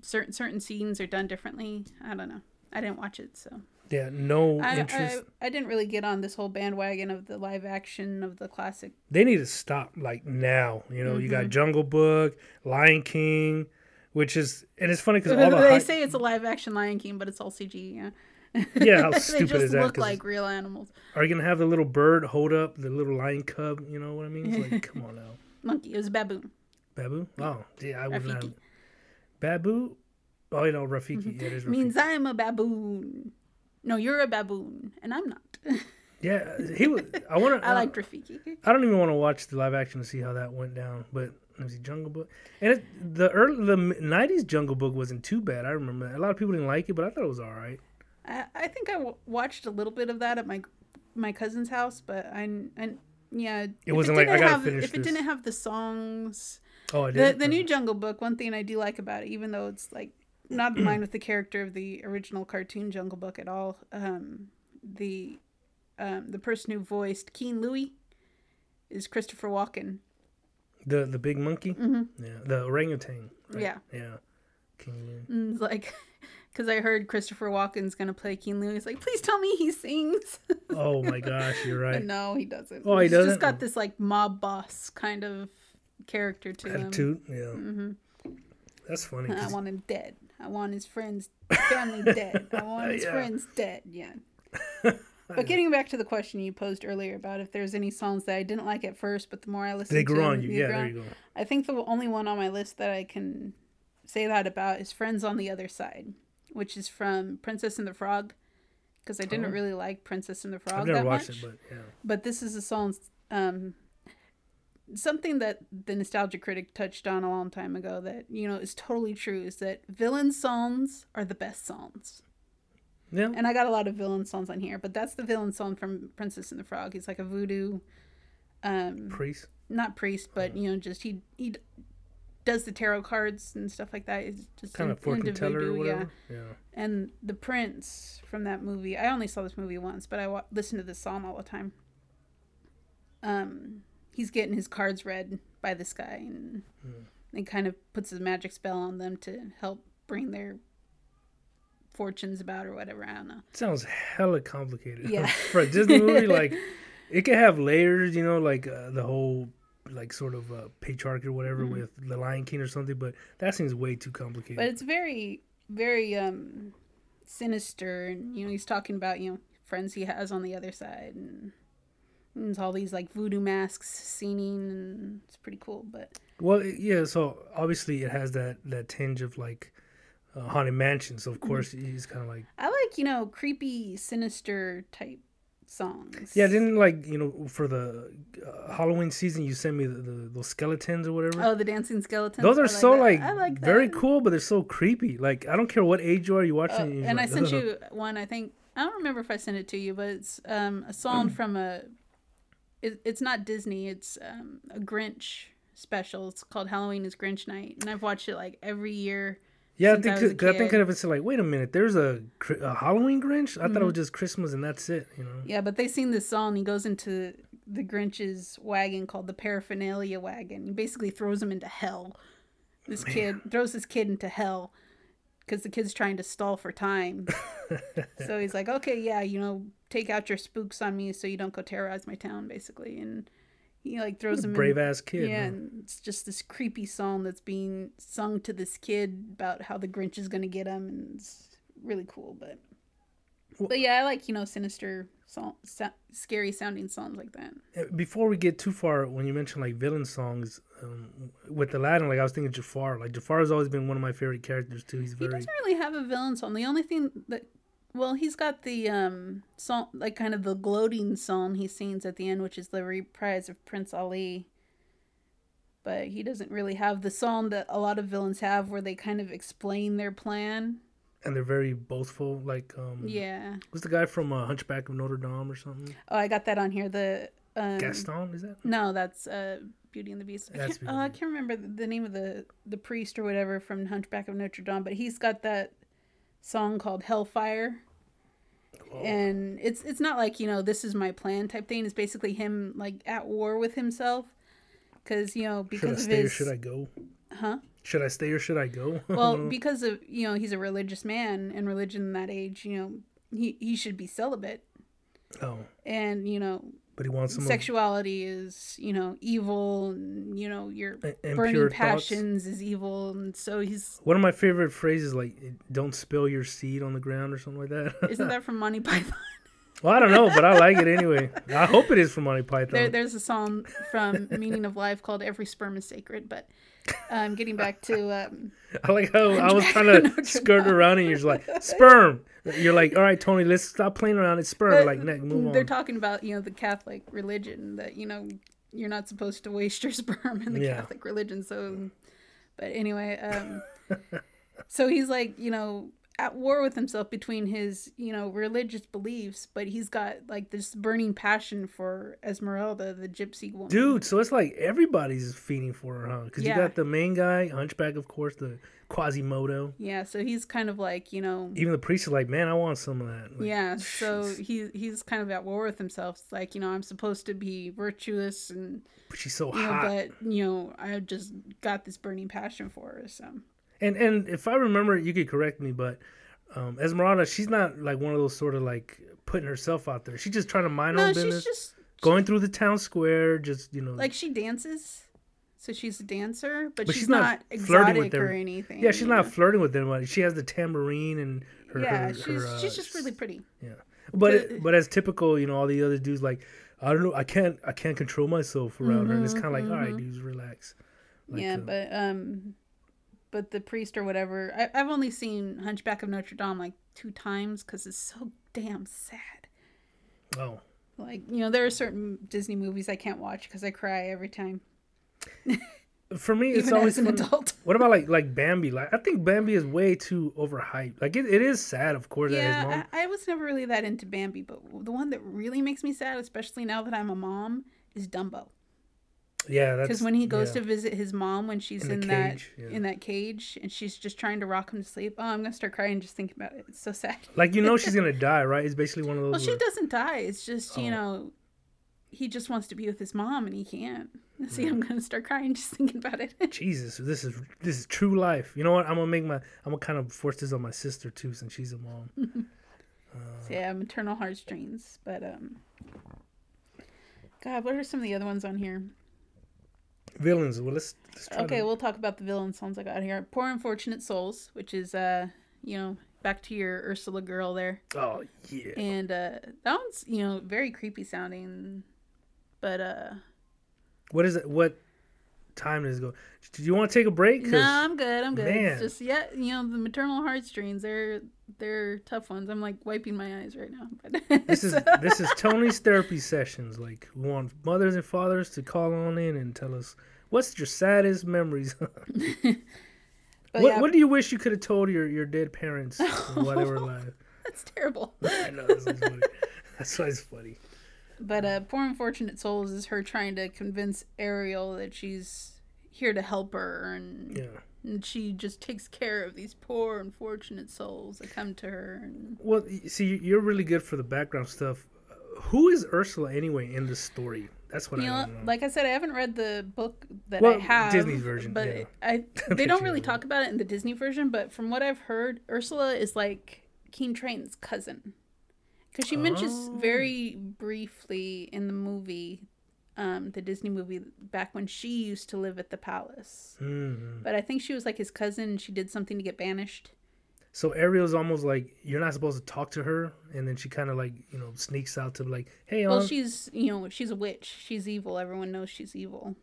certain certain scenes are done differently. I don't know. I didn't watch it, so yeah, no I, interest. I I didn't really get on this whole bandwagon of the live action of the classic. they need to stop like now. You know, you Mm-hmm. got Jungle Book, Lion King, which is and it's funny because all the they say it's a live action Lion King, but it's all CG. Yeah. Yeah, how stupid is that? They look like real animals. are you gonna have the little bird hold up the little lion cub? You know what I mean? It's like, come on now, Monkey. It was a baboon. Babu. Oh, yeah, I would not. Rafiki. Oh, you know Rafiki. Mm-hmm. Yeah, it is Rafiki. Means I'm a baboon. No, you're a baboon, and I'm not. yeah, he was. I want to. I like Rafiki. I don't even want to watch the live action to see how that went down. But let me see, Jungle Book, and it, the early the '90s Jungle Book wasn't too bad. I remember a lot of people didn't like it, but I thought it was all right. I, I think I w- watched a little bit of that at my my cousin's house, but I, I yeah, it wasn't like, I gotta have, finish if it didn't have the songs. Oh, I The the new Jungle Book. One thing I do like about it, even though it's like not in line with the character of the original cartoon Jungle Book at all, um, the um, the person who voiced King Louie is Christopher Walken. the the big monkey. Mm-hmm. Yeah, the orangutan. right? Yeah. yeah. King Louis. It's like, because I heard Christopher Walken's gonna play King Louie. It's like, please tell me he sings. Oh my gosh, you're But right. no, he doesn't. Oh, he He's doesn't? just got this like mob boss kind of character to him. Attitude. Yeah, Mm-hmm. that's funny. I want him dead. I want his friends, family dead. I want his Yeah. friends dead. Yeah. But getting back to the question you posed earlier about if there's any songs that I didn't like at first, but the more I listen, they to grew them, on you. Yeah, grew there you go. I think the only one on my list that I can say that about is Friends on the Other Side, which is from Princess and the Frog. Because I didn't Oh. really like Princess and the Frog I've never that watched much. it, but yeah. But this is a song, um, something that the Nostalgia Critic touched on a long time ago that, you know, is totally true is that villain songs are the best songs. Yeah. And I got a lot of villain songs on here, but that's the villain song from Princess and the Frog. He's like a voodoo, um, Priest. not priest, but, you know, just he, he does the tarot cards and stuff like that. He's just Kind in- of fortune teller or voodoo, yeah whatever. Yeah. and the prince from that movie i only saw this movie once but i wa- listened to this song all the time um he's getting his cards read by this guy and Hmm. it kind of puts a magic spell on them to help bring their fortunes about or whatever. I don't know. sounds hella complicated. Yeah. For a Disney movie, like it could have layers, you know, like uh, the whole like sort of uh, patriarchy or whatever Mm-hmm. with the Lion King or something, but that seems way too complicated. But it's very, very um sinister, and you know he's talking about you know friends he has on the other side, and, and there's all these like voodoo masks singing, and it's pretty cool. But Well, yeah. So obviously it has that that tinge of like uh, haunted mansion. So of Mm-hmm. course he's kind of like I like you know creepy, sinister type songs. yeah. Didn't like you know for the uh, Halloween season you sent me the, the those skeletons or whatever. Oh, the dancing skeletons. Those are like so that. like, I like very cool, but they're so creepy. Like I don't care what age you are, you watching Oh, you're and I sent "Ugh." you one. I think I don't remember if I sent it to you, but it's um, a song from a. It, it's not Disney. It's um, a Grinch special. It's called Halloween is Grinch Night, and I've watched it like every year. Yeah, I I think was a cause I think kid. of it like, wait a minute, there's a, a Halloween Grinch. I Mm-hmm. thought it was just Christmas and that's it. You know. Yeah, but they sing this song. He goes into the Grinch's wagon called the paraphernalia wagon. He basically throws him into hell. This kid throws this kid into hell because the kid's trying to stall for time. so he's like, okay, yeah, you know, take out your spooks on me so you don't go terrorize my town, basically. And he like throws him Brave in, ass kid. yeah, huh? and it's just this creepy song that's being sung to this kid about how the Grinch is gonna get him, and it's really cool. But, but yeah, I like you know sinister song, scary sounding songs like that. Uh, Before we get too far, when you mentioned like villain songs um, with Aladdin, like I was thinking Jafar. Like Jafar has always been one of my favorite characters too. He's He doesn't really have a villain song. The only thing that, well, he's got the um song, like kind of the gloating song he sings at the end, which is the reprise of Prince Ali. But he doesn't really have the song that a lot of villains have, where they kind of explain their plan. and they're very boastful. Like um, Yeah. what's the guy from uh, Hunchback of Notre Dame or something? Oh, I got that on here. The um, Gaston is that? No, that's uh, Beauty and the Beast. I can't, oh, I can't remember the, the name of the the priest or whatever from Hunchback of Notre Dame, but he's got that song called Hellfire. And it's it's not like you know this is my plan type thing. It's basically him like at war with himself, because you know because Should I stay or should I go? huh Should I stay or should I go? well because of you know he's a religious man and religion in that age you know he he should be celibate oh, and you know but he wants some of sexuality is you know evil and you know your impure burning thoughts. passions is evil and so he's One of my favorite phrases, like eh, "Don't spill your seed on the ground" or something like that. isn't that from Monty Python? well, I don't know, but I like it anyway. I hope it is from Monty Python. there, there's a song from Meaning of Life called "Every Sperm is Sacred," but um, getting back to um, I like how I was trying of to skirt around, and you're just like sperm. You're like, all right, Tony, let's stop playing around. It's sperm. but like, next, move on. they're talking about you know the Catholic religion that you know you're not supposed to waste your sperm in the Yeah. Catholic religion. So, but anyway, um, so he's like you know at war with himself between his you know religious beliefs, but he's got like this burning passion for Esmeralda, the gypsy woman. Dude, so it's like everybody's feeding for her, huh? Because Yeah. you got the main guy, Hunchback, of course, the Quasimodo. Yeah, so he's kind of like you know. Even the priest is like, man, I want some of that. Like, yeah, so jeez. he he's kind of at war with himself. It's like you know I'm supposed to be virtuous and but she's so you know, hot. but you know I just got this burning passion for her. So And and if I remember, you could correct me, but um, Esmeralda, she's not like one of those sort of like putting herself out there. She's just trying to mind her no, own she's business, just going through the town square, just you know, like she dances, so she's a dancer, but, But she's, she's not, not flirting with them. or anything. yeah, she's not know? flirting with anybody. She has the tambourine and her. Yeah, her, she's her, uh, she's just really pretty. Yeah, but But- as typical, you know, all the other dudes like, I don't know, I can't I can't control myself around her. And it's kind of like, all right, dudes, relax. Like, Mm-hmm, yeah, uh, but um, but the priest or whatever, I, I've only seen Hunchback of Notre Dame like two times because it's so damn sad. oh, Like you know, there are certain Disney movies I can't watch because I cry every time, for me, it's even always an fun- adult. What about like like Bambi? Like I think Bambi is way too overhyped. Like it, it is sad, of course, that his mom. Yeah, I, I was never really that into Bambi, but the one that really makes me sad, especially now that I'm a mom, is Dumbo. Yeah, Because when he goes yeah. to visit his mom when she's In in, that cage, yeah. in that cage and she's just trying to rock him to sleep, oh, I'm gonna start crying just thinking about it. It's so sad. like you know she's gonna die, right? It's basically one of those. Well, she where- doesn't die. It's just you Oh. know, he just wants to be with his mom and he can't. See, I'm gonna start crying just thinking about it. Jesus, this is this is true life. You know what? I'm gonna make my I'm gonna kind of force this on my sister too, since she's a mom. so yeah, maternal heartstrings. But um, God, what are some of the other ones on here? Villains. Well, let's, let's try Okay, to- we'll talk about the villain songs I got here. Poor Unfortunate Souls, which is uh, you know, back to your Ursula girl there. Oh yeah. And uh that one's, you know, very creepy sounding. But uh What is it? What time does it go? Do you want to take a break? No, I'm good. I'm good. man. It's just yeah, you know, the maternal heartstrings, they're they're tough ones. I'm like wiping my eyes right now. But This is this is Tony's therapy sessions. Like we want mothers and fathers to call on in and tell us what's your saddest memories. Oh, what yeah, what do you wish you could have told your, your dead parents while they were alive? that's terrible. I know that's what's funny. That's why it's funny. But uh Poor Unfortunate Souls is her trying to convince Ariel that she's here to help her and, Yeah. and she just takes care of these poor unfortunate souls that come to her and Well, see, you're really good for the background stuff. Who is Ursula anyway in the story? That's what you I know, know. like I said, I haven't read the book that Well, I have. Disney version, but yeah. I they don't really talk about it in the Disney version. But from what I've heard, Ursula is like King Triton's cousin, because she mentions Oh. very briefly in the movie, um, the Disney movie, back when she used to live at the palace. Mhm. But I think she was like his cousin. She did something to get banished. So Ariel's almost like you're not supposed to talk to her, and then she kind of like you know sneaks out to like, hey, Well, um, she's you know she's a witch. She's evil. Everyone knows she's evil.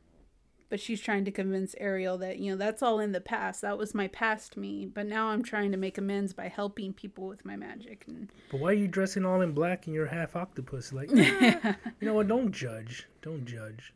But she's trying to convince Ariel that you know that's all in the past. That was my past me. But now I'm trying to make amends by helping people with my magic. And but why are you dressing all in black and you're half octopus? Like, "Nah, you know what? Don't judge. Don't judge.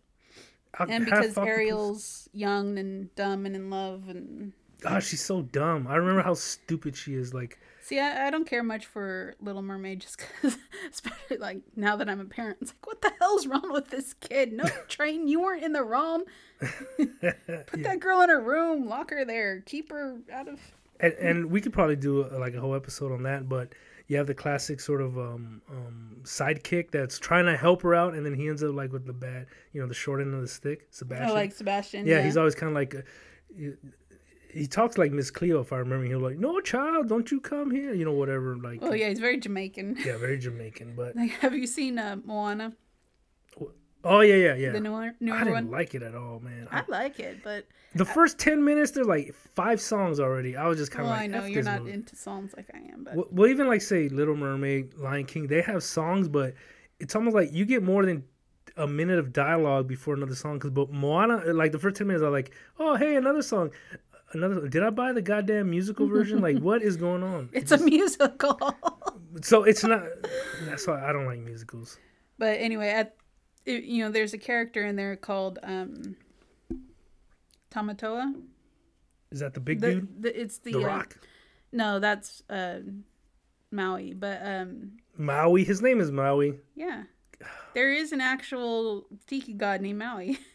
Oc- and because Ariel's young and dumb and in love and oh, she's so dumb. I remember how stupid she is. Like, see, I, I don't care much for Little Mermaid just because, especially like now that I'm a parent, it's like what the hell's wrong with this kid? No train, you weren't in the ROM. Put that girl in her room, lock her there, keep her out of and, and we could probably do a, like a whole episode on that, but. You have the classic sort of um, um, sidekick that's trying to help her out, and then he ends up like with the bad, you know, the short end of the stick, Sebastian. Oh, like Sebastian. Yeah, he's always kind of like, uh, he, he talks like Miss Cleo, if I remember. He'll like, "No, child, don't you come here," you know, whatever. Like, Oh yeah, he's very Jamaican. yeah, very Jamaican. But Like, have you seen uh, Moana, oh yeah, yeah, yeah. the newer newer I didn't one? like it at all, man. I like it, but the first ten minutes, there's like five songs already. I was just kind well, of like, I know "F you're not movie." into songs like I am. But Well, well, even like say Little Mermaid, Lion King, they have songs, but it's almost like you get more than a minute of dialogue before another song. Because but Moana, like the first ten minutes, are like, oh hey, another song, another. Did I buy the goddamn musical version? like, what is going on? it's a musical. So it's not. That's why I don't like musicals. but anyway, at it, you know, there's a character in there called um, Tamatoa. Is that the big The, dude? the it's the, The uh, Rock, no, that's uh, Maui. But um, Maui. His name is Maui. yeah, there is an actual tiki god named Maui.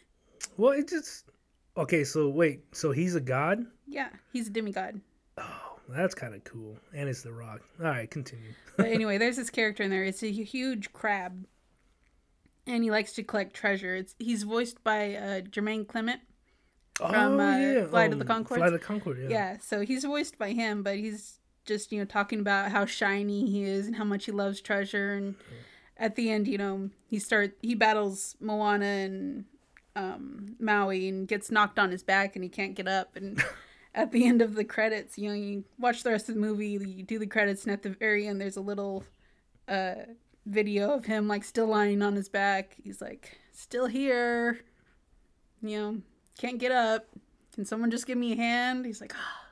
Well, it just okay. So wait, so he's a god? yeah, he's a demigod. Oh, that's kind of cool. And it's the Rock. All right, continue. but anyway, there's this character in there. It's a huge crab, and he likes to collect treasure. It's he's voiced by uh, Jermaine Clement. From, uh, Flight of the Conchords? Flight of the Concord. Yeah. Yeah. so he's voiced by him, but he's just you know talking about how shiny he is and how much he loves treasure. And at the end, you know, he start he battles Moana and um, Maui and gets knocked on his back and he can't get up. And at the end of the credits, you know, you watch the rest of the movie, you do the credits, and at the very end, there's a little uh, video of him like still lying on his back. He's like, still here, you know, can't get up. Can someone just give me a hand? He's like, ah.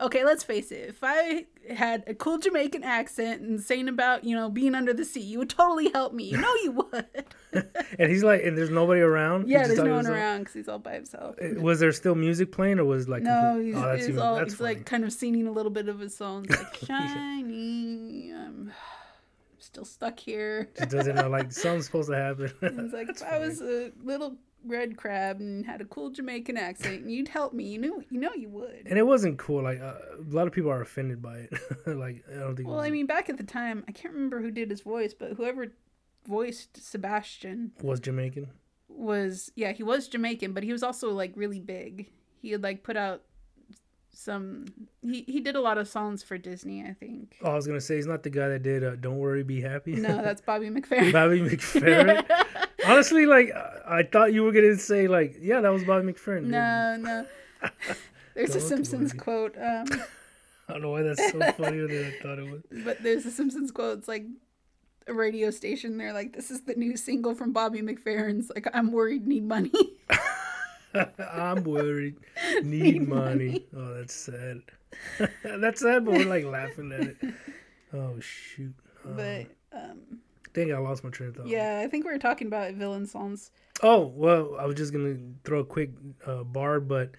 Okay, let's face it. If I had a cool Jamaican accent and saying about, you know, being under the sea, you would totally help me. You know you would. And he's like, and there's nobody around. Yeah, there's no one uh, around because he's all by himself. Was there still music playing, or was like? No, he's, oh, that's he's even, all that's he's funny. like kind of singing a little bit of his songs, like shiny. I'm still stuck here. Just doesn't know like something's supposed to happen. It's like That's if I was a little red crab and had a cool Jamaican accent, and you'd help me. You know, you know you would. and it wasn't cool. Like uh, a lot of people are offended by it. like I don't think. it Well, was, I mean, back at the time, I can't remember who did his voice, but whoever voiced Sebastian Was Jamaican. was yeah he was Jamaican, but he was also like really big. He had like put out some he he did a lot of songs for Disney, I think. Oh, I was gonna say he's not the guy that did uh, "Don't Worry, Be Happy." No, that's Bobby McFerrin. Bobby McFerrin. Honestly, like I thought you were gonna say like, yeah, that was Bobby McFerrin. no, no. There's a Simpsons worry. quote. Um, I don't know why that's so funnier than I thought it was. but there's a Simpsons quote. It's like a radio station. They're like, "This is the new single from Bobby McFerrin's." Like, I'm worried, need money. I'm worried. Need, Need money. Oh, that's sad. that's sad, but we're like laughing at it. Oh shoot. Oh, but um, dang, I lost my train of thought. yeah, I think we were talking about villain songs. Oh well, I was just gonna throw a quick uh, bar, but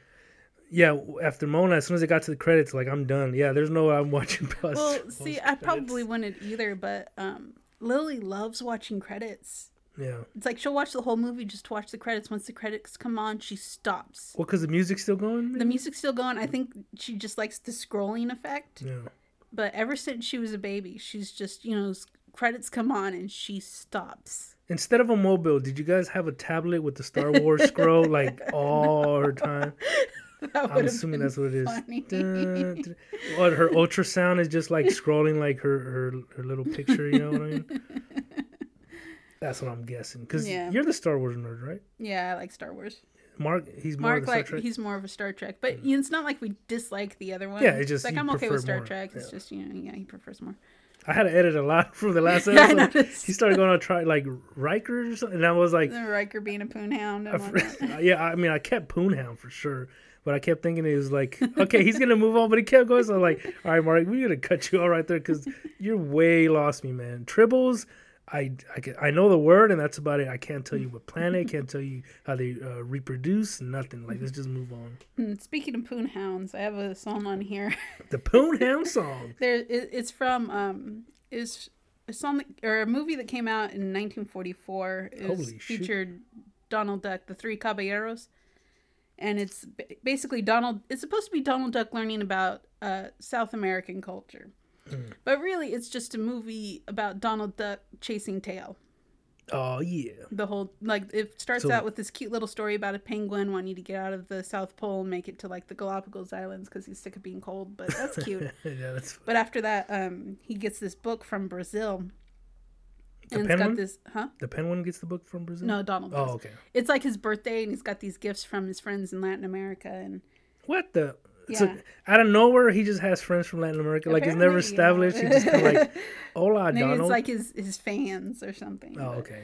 yeah, after Moana, as soon as it got to the credits, like I'm done. Yeah, there's no I'm watching past. Well, post see, I probably wouldn't either, but um, Lily loves watching credits. Yeah. It's like she'll watch the whole movie just to watch the credits. Once the credits come on, she stops. Well, because the music's still going. The music's still going. I think she just likes the scrolling effect. Yeah. But ever since she was a baby, she's just, you know, credits come on and she stops. Instead of a mobile, did you guys have a tablet with the Star Wars scroll like all her time? I'm assuming that's what it is. funny. Dun, dun. What her ultrasound is just like scrolling like her her, her little picture. You know what I mean? That's what I'm guessing. Because Yeah. you're the Star Wars nerd, right? yeah, I like Star Wars. Mark, he's more Mark, Star like, he's more of a Star Trek. But know, it's not like we dislike the other one. Yeah, it's just like I'm okay with Star more. Trek. It's Yeah. just, you know, yeah, he prefers more. I had to edit a lot from the last Yeah, episode. he started going on try like Riker or something, and I was like, The Riker being a poonhound I and fr- whatnot. yeah, I mean, I kept Poonhound for sure, but I kept thinking it was like, okay, he's gonna move on, but he kept going. So I'm like, all right, Mark, we gotta cut you all right there because you're way lost me, man. Tribbles, I, I can- I know the word, and that's about it. I can't tell you what planet, can't tell you how they uh, reproduce, nothing. Like, let's just move on. Hmm, Speaking of poon hounds, I have a song on here. The poon hound song. there, it, it's from um, is a song that, or a movie that came out in 1944. It Holy shoot. featured Donald Duck, the Three Caballeros, and it's basically Donald. It's supposed to be Donald Duck learning about uh, South American culture, Hmm. but really it's just a movie about Donald Duck chasing tail. Oh yeah. The whole like it starts So- out with this cute little story about a penguin wanting to get out of the South Pole and make it to like the Galapagos Islands because he's sick of being cold. But that's cute. yeah, that's But after that, um, he gets this book from Brazil. The and it's pen got this, huh? the penguin gets the book from Brazil. No, Donald. Oh, okay. It's like his birthday, and he's got these gifts from his friends in Latin America, and What the? So Yeah. out of nowhere, he just has friends from Latin America. Like it's never Apparently, established. yeah. He just kind of like, hola, maybe Donald. it's like his his fans or something. oh, but, okay.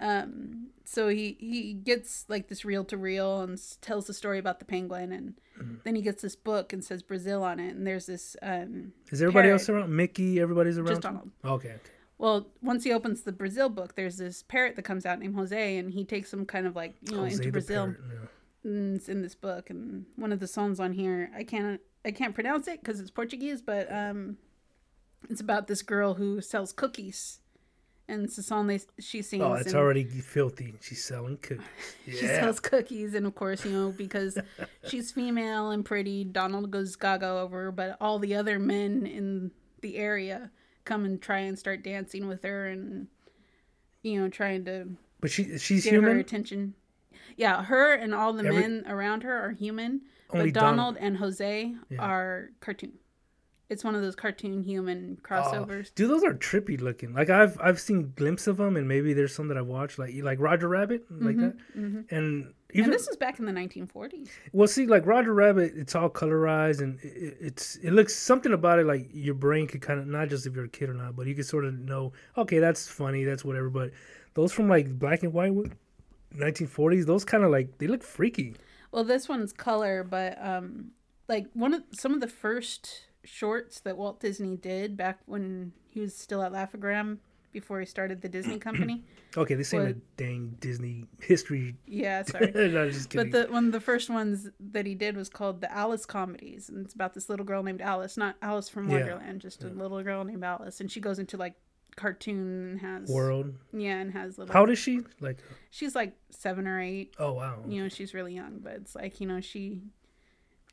Um, so he he gets like this reel to reel and s- tells the story about the penguin, and Mm-hmm. then he gets this book and says Brazil on it, and there's this um. Is everybody parrot. else around? Mickey, everybody's around. Just? Donald. Okay. okay. Well, once he opens the Brazil book, there's this parrot that comes out named Jose, and he takes him kind of like you know Jose into Brazil. parrot, yeah. It's in this book and one of the songs on here i can't i can't pronounce it because it's portuguese but um it's about this girl who sells cookies and it's a song they she sings Oh, it's and already filthy. She's selling cookies. she sells cookies and of course you know because she's female and pretty donald goes gaga over her but all the other men in the area come and try and start dancing with her and you know trying to But she she's get her human. attention yeah her and all the Every- men around her are human but Donald- Donald, and Jose Yeah. are cartoon. It's one of those cartoon human crossovers. Dude, those are trippy looking. Like I've I've seen glimpses of them, and maybe there's some that I've watched, like like Roger Rabbit, like that. And even Mm-hmm, and this is back in the 1940s. well, see, like Roger Rabbit, it's all colorized, and it- it's it looks something about it like your brain could kind of not just if you're a kid or not, but you could sort of know, okay, that's funny, that's whatever. But those from like black and white, 1940s, those kind of like they look freaky. Well, this one's color, but um, like one of some of the first shorts that Walt Disney did back when he was still at Laugh-O-Gram before he started the Disney Company. Okay, this ain't What? a dang Disney history. yeah, sorry. no, just kidding. But the one of the first ones that he did was called the Alice comedies, and it's about this little girl named Alice, not Alice from Yeah. Wonderland, just a little girl named Alice, and she goes into like cartoon and has World. yeah, and has little. How old is she? Like, she's like seven or eight. oh wow. You know, she's really young, but it's like you know she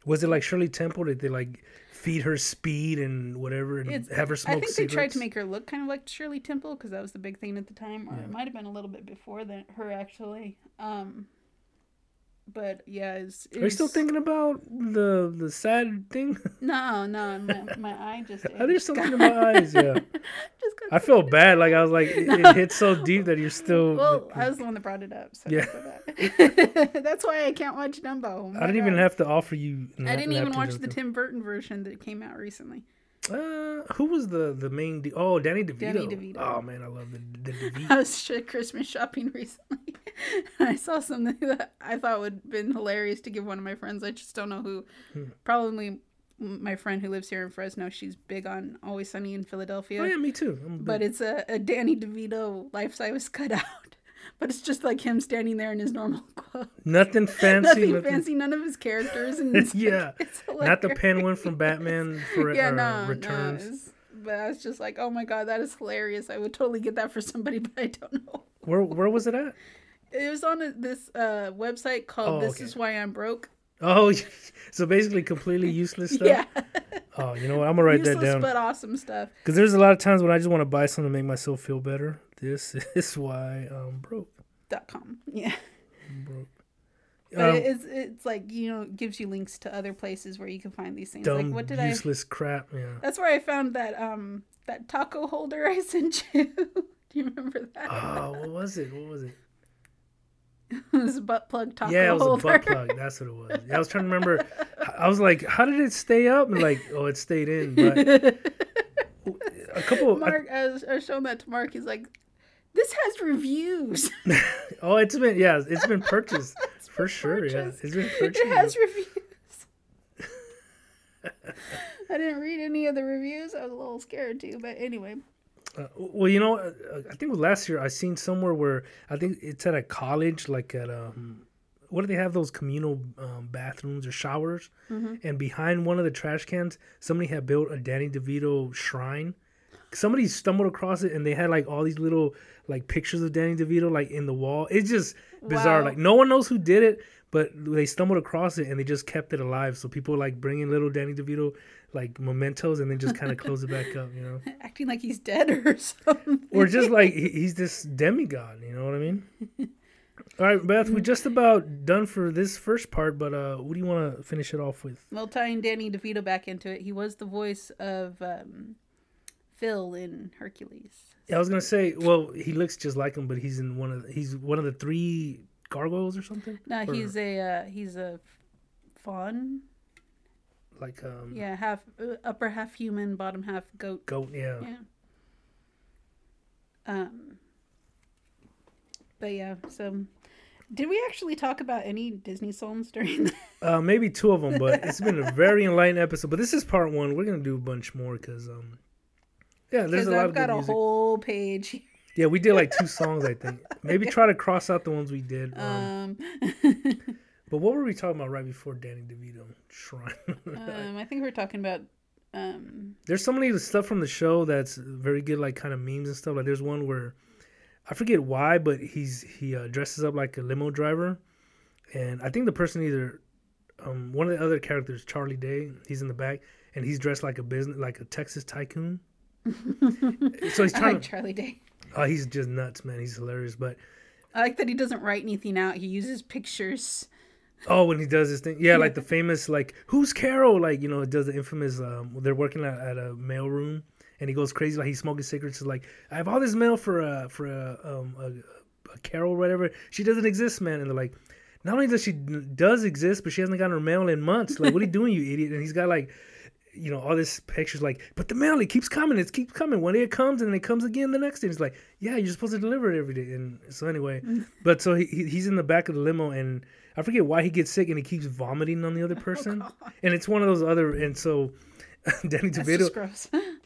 Was it like Shirley Temple? Did they like feed her speed and whatever and It's, have her smoke I think cigarettes? they tried to make her look kind of like Shirley Temple because that was the big thing at the time, or Yeah. it might have been a little bit before that. Her actually, um, but yeah, it's, Are you still thinking about the the sad thing? No, no, my, my eye just. I itched. something in my eyes. Yeah, just I feel bad. Like I was like, it, it hit so deep that you're still. Well, I was the one that brought it up. So Yeah. yeah. That's why I can't watch Dumbo. Oh I didn't even have to offer you. I didn't even watch the. Tim Burton version that came out recently. Uh, who was the the main? De- oh, Danny DeVito. Danny DeVito. Oh man, I love the the DeVito. I was Christmas shopping recently. I saw something that I thought would have been hilarious to give one of my friends. I just don't know who. Hmm. Probably my friend who lives here in Fresno. She's big on Always Sunny in Philadelphia. oh yeah, me too. I'm But it's a, a Danny DeVito life size cutout. But it's just like him standing there in his normal clothes. nothing fancy. Nothing nothing- fancy, none of his characters. And it's Yeah. it's Not the penguin from Batman for yeah, uh, no, returns. no. But I was just like, oh my god, that is hilarious. I would totally get that for somebody, but I don't know. Where where was it at? It was on a, this uh, website called Oh, "This okay. Is Why I'm Broke." Oh, so basically completely useless stuff. Yeah, Oh, you know what? I'm gonna write useless that down. but awesome stuff. Because there's a lot of times when I just want to buy something to make myself feel better. This is why I'm broke. Dot com. Yeah, I'm broke. but Um, it's it's like you know it gives you links to other places where you can find these things. dumb, like what did I? useless crap. Yeah. That's where I found that um that taco holder I sent you. Do you remember that? Oh, what was it? What was it? it was a butt plug taco yeah, it was holder. a butt plug. That's what it was. I was trying to remember. I was like, how did it stay up? And like, oh, it stayed in. But a couple. I- Mark, I was, I was showing that to Mark. He's like, "This has reviews. oh, it's been yeah, it's been purchased for sure. purchased. Yeah, it's been purchased. it has reviews." I didn't read any of the reviews. I was a little scared too, but anyway. Uh, well, you know, uh, I think last year I seen somewhere where I think it's at a college, like at um, what do they have those communal um, bathrooms or showers? And behind one of the trash cans, somebody had built a Danny DeVito shrine. Somebody stumbled across it, and they had like all these little like pictures of Danny DeVito like in the wall. It's just bizarre. Wow. Like no one knows who did it, but they stumbled across it and they just kept it alive. So people like bringing little Danny DeVito like mementos and then just kind of close it back up. You know Acting like he's dead or something. or just like he's this demigod you know what i mean all right beth we're just about done for this first part but uh what do you want to finish it off with well, tying Danny DeVito back into it, he was the voice of um, Phil in Hercules. yeah, i was gonna say well he looks just like him but he's in one of the, he's one of the three gargoyles or something No, Or- he's a uh, he's a fawn. like um Yeah, half uh, upper half human, bottom half goat. goat yeah. Yeah. Um. But yeah, so did we actually talk about any Disney songs during? uh maybe two of them but it's been a very enlightening episode but this is part one we're gonna do a bunch more because um yeah there's a lot I've got a music. whole page. yeah we did like two songs i think maybe try to cross out the ones we did um, Um, But what were we talking about right before Danny DeVito Shrine? um, I think we are talking about. Um, there's so many stuff from the show that's very good, like kind of memes and stuff. Like there's one where I forget why, but he's he uh, dresses up like a limo driver, and I think the person either um, one of the other characters, Charlie Day, he's in the back, and he's dressed like a business, like a Texas tycoon. So he's trying. I like to. Charlie Day. Oh, he's just nuts, man. He's hilarious. But I like that he doesn't write anything out. He uses pictures. Oh, when he does this thing, yeah, like the famous, like who's Carol? Like you know, it does the infamous. Um, they're working at, at a mail room, and he goes crazy, like he's smoking cigarettes. He's like, I have all this mail for uh for a um a, a Carol, or whatever. She doesn't exist, man. And they're like, not only does she does exist, but she hasn't gotten her mail in months. Like, what are you doing, you idiot? And he's got like. You know all this pictures like, but the mail it keeps coming, it keeps coming. One day it comes and then it comes again the next day. It's like, yeah, you're supposed to deliver it every day. And so anyway, but so he, he- he's in the back of the limo and I forget why he gets sick and he keeps vomiting on the other person. Oh, and it's one of those other and so Danny DeVito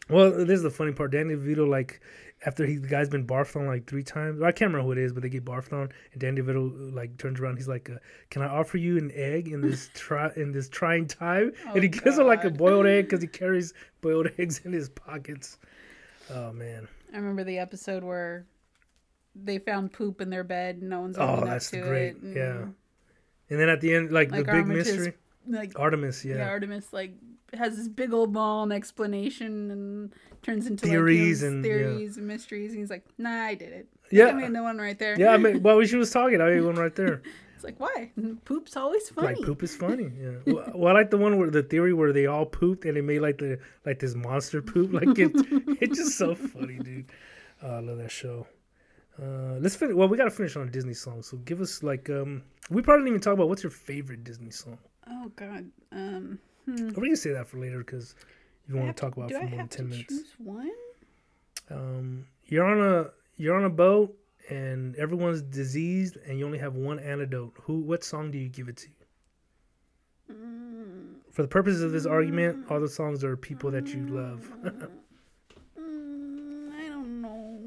well, this is the funny part. Danny DeVito, like, after he the guy's been barfed on like three times, or I can't remember who it is, but they get barfed on, and Danny DeVito like turns around. He's like, uh, "Can I offer you an egg in this try in this trying time?" and he Oh, gives him like a boiled egg because he carries boiled eggs in his pockets. Oh man, I remember the episode where they found poop in their bed and no one's Oh, that's to great. it. and, Yeah. and then at the end, like, Like the big mystery. Like Artemis, yeah. yeah. Artemis like has this big old long explanation and turns into Theories like, and- yeah. theories and mysteries. And he's like, "Nah, I did it. Yeah. I mean the one right there. Yeah, I mean, well, she was talking. I mean, one right there. It's like why? Poop's always funny. Like poop is funny. Yeah. Well, well, I like the one where the theory where they all pooped and it made like the like this monster poop. Like it, it's just so funny, dude. Oh, I love that show. Uh, let's finish. Well, we gotta finish on a Disney song. So give us like um, we probably didn't even talk about what's your favorite Disney song. Oh God. Um. Or we can say that for later because you want to talk about for I more than ten to minutes. choose one? Um, you're on a you're on a boat and everyone's diseased and you only have one antidote. Who? What song do you give it to? Mm, For the purposes of this argument, all the songs are people that you love. mm, I don't know.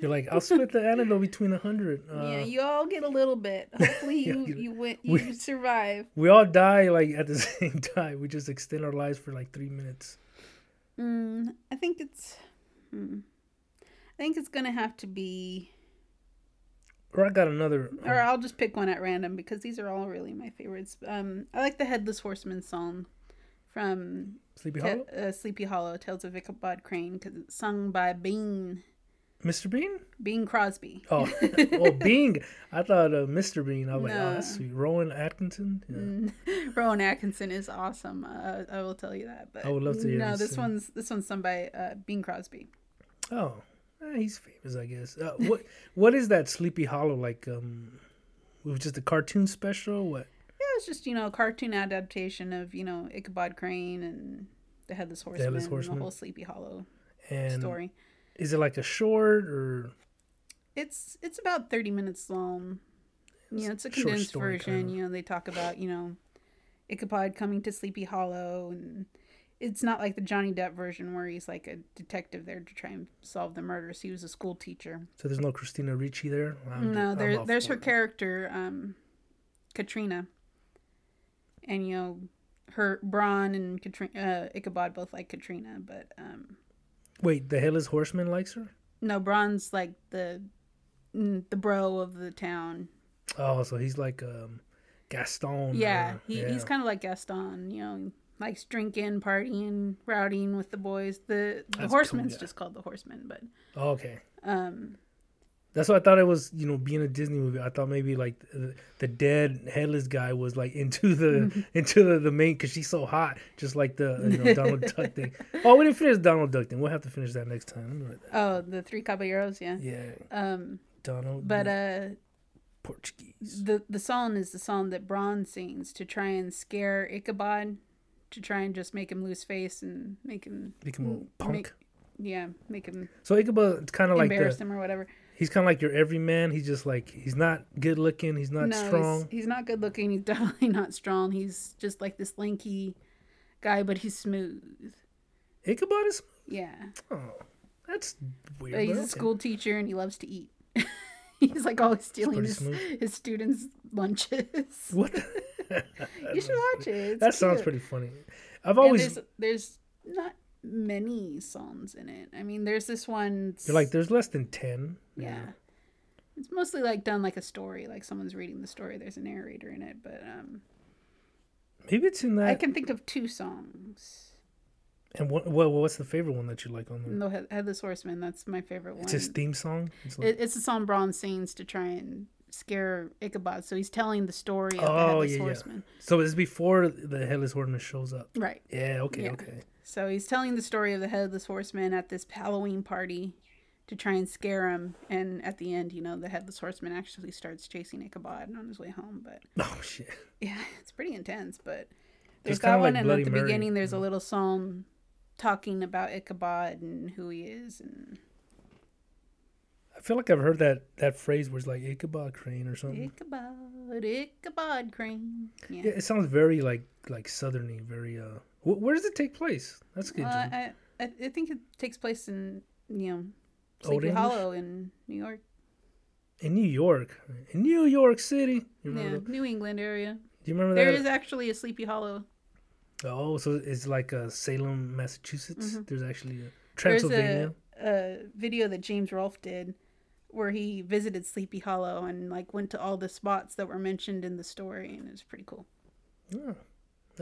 You're like, I'll split the antidote between a hundred. Uh, yeah, you all get a little bit. Hopefully, you you- you went you we- survive. we all die like at the same time. We just extend our lives for like three minutes. Mm, I think it's. Hmm. I think it's gonna have to be, Or I got another. or um, I'll just pick one at random because these are all really my favorites. Um, I like the Headless Horseman song from Sleepy Te- Hollow, uh, Sleepy Hollow, Tales of Ichabod Crane, because it's sung by Bing Mr. Bean. Bing Crosby. Oh, oh, Bing. I thought uh, Mr. Bean. I was like, oh, No. that's sweet. Rowan Atkinson. Yeah. Mm, Rowan Atkinson is awesome. Uh, I will tell you that. But I would love to hear No, this sing. one's this one's sung by uh, Bing Crosby. Oh, eh, he's famous, I guess. Uh, what What is that Sleepy Hollow like? Um, it was just a cartoon special. What? Yeah, it's just you know a cartoon adaptation of you know Ichabod Crane and the Headless Horseman, Headless and Horseman. the whole Sleepy Hollow And story. Is it like a short or? It's it's about thirty minutes long. You know, it's a condensed version. kinda. You know, they talk about you know Ichabod coming to Sleepy Hollow, and it's not like the Johnny Depp version where he's like a detective there to try and solve the murders. He was a school teacher. So there's no Christina Ricci there. I'm- no, there there's her character, um, Katrina, and you know her Brom and Katrina uh, Ichabod both like Katrina, but um, Wait, the Headless Horseman likes her. no, Brom's like the the bro of the town. Oh, so he's like um, Gaston. Yeah, or- he, he's kind of like Gaston. You know, likes drinking, partying, rowdying with the boys. The the That's a cool horseman's just called the horseman, but Oh, okay. um, That's why I thought it was. You know, being a Disney movie, I thought maybe like the, the dead headless guy was like into the into the, the main because she's so hot, just like the you know, Donald Duck thing. Oh, we didn't finish Donald Duck thing. We'll have to finish that next time. Let me write that. oh, the three caballeros, yeah. Yeah, Um, Donald. but Duck, uh, Portuguese. the the song is the song that Brom sings to try and scare Ichabod, to try and just make him lose face and make him Become a mm, punk. make- yeah, make him so Ichabod, it's kind of like embarrass the him or whatever. He's kind of like your everyman. He's just like he's not good looking. He's not no, strong. He's, he's not good looking. He's definitely not strong. He's just like this lanky guy, but he's smooth. Ichabod is. Yeah, Oh, that's weird. but he's a okay. school teacher and he loves to eat. he's like always stealing his, smooth. his students' lunches. What? you should watch it. It's that sounds pretty funny. I've always there's there's not many songs in it. I mean, there's this one. you're like there's less than ten. yeah. It's mostly like done like a story, like someone's reading the story. There's a narrator in it, but um, Maybe it's in that. I can think of two songs. And what, what what's the favorite one that you like on there? No, Head- Headless Horseman. That's my favorite one. It's his theme song. It's like, It, it's a song Brom sings to try and scare Ichabod. So he's telling the story of the Oh, Headless yeah, yeah. Horseman. so it's before the headless horseman shows up. Right. Yeah. Okay. Yeah. Okay. So he's telling the story of the Headless Horseman at this Halloween party to try and scare him. And at the end, you know, the Headless Horseman actually starts chasing Ichabod on his way home. But Oh shit. yeah, it's pretty intense. But there's that one, like and Bloody at the Mary, beginning, there's you a little song talking about Ichabod and who he is. And I feel like I've heard that that phrase was like Ichabod Crane or something. Ichabod, Ichabod Crane. Yeah. Yeah, it sounds very like like southerny. Very. uh Where does it take place? That's good. Jen. I, I, I think it takes place in, you know, Sleepy Hollow in New York. in New York, in New York City. Yeah, that? New England area. Do you remember There that? is actually a Sleepy Hollow. Oh, so it's like uh, Salem, Massachusetts. There's actually a Mm-hmm. There's Transylvania. a, a video that James Rolfe did where he visited Sleepy Hollow and like went to all the spots that were mentioned in the story and it was pretty cool. Oh.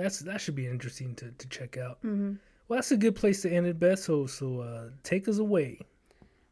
That's that should be interesting to, to check out. Mm-hmm. Well, that's a good place to end it, Beth. So so uh, take us away.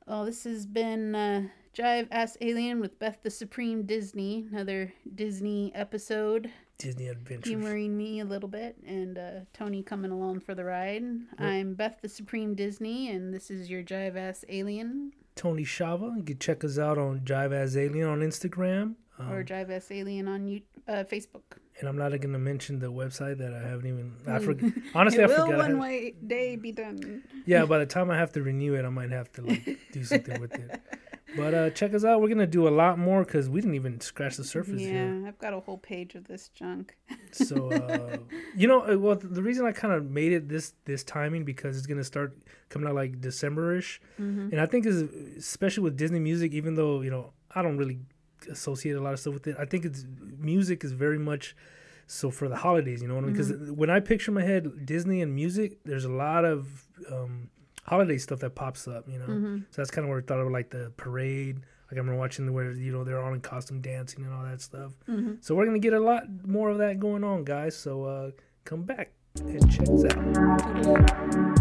Well, this has been uh, Jive Ass Alien with Beth the Supreme Disney. Another Disney episode. Disney Adventures. Humoring me a little bit, and uh, Tony coming along for the ride. I'm Beth the Supreme Disney, and this is your Jive Ass Alien. Tony Shava. You can check us out on Jive as Alien on Instagram. Um, or Jive Ass Alien on you, uh, Facebook. and I'm not going to mention the website that I haven't even. I forgot. Honestly, I will forgot. I one way day be done. yeah, by the time I have to renew it, I might have to like do something with it. But uh, check us out. We're gonna do a lot more because we didn't even scratch the surface Yeah, here. I've got a whole page of this junk. So uh, you know, uh, well, the reason I kind of made it this this timing because it's gonna start coming out like December-ish, Mm-hmm. and I think is especially with Disney music. Even though you know I don't really associate a lot of stuff with it, I think it's music is very much so for the holidays. You know what I mean? Because when I picture my head Disney and music, there's a lot of um, holiday stuff that pops up. You know, Mm-hmm. so that's kind of where I thought of like the parade. Like I remember watching where you know they're all in costume dancing and all that stuff. Mm-hmm. So we're gonna get a lot more of that going on, guys. So uh, come back and check us out.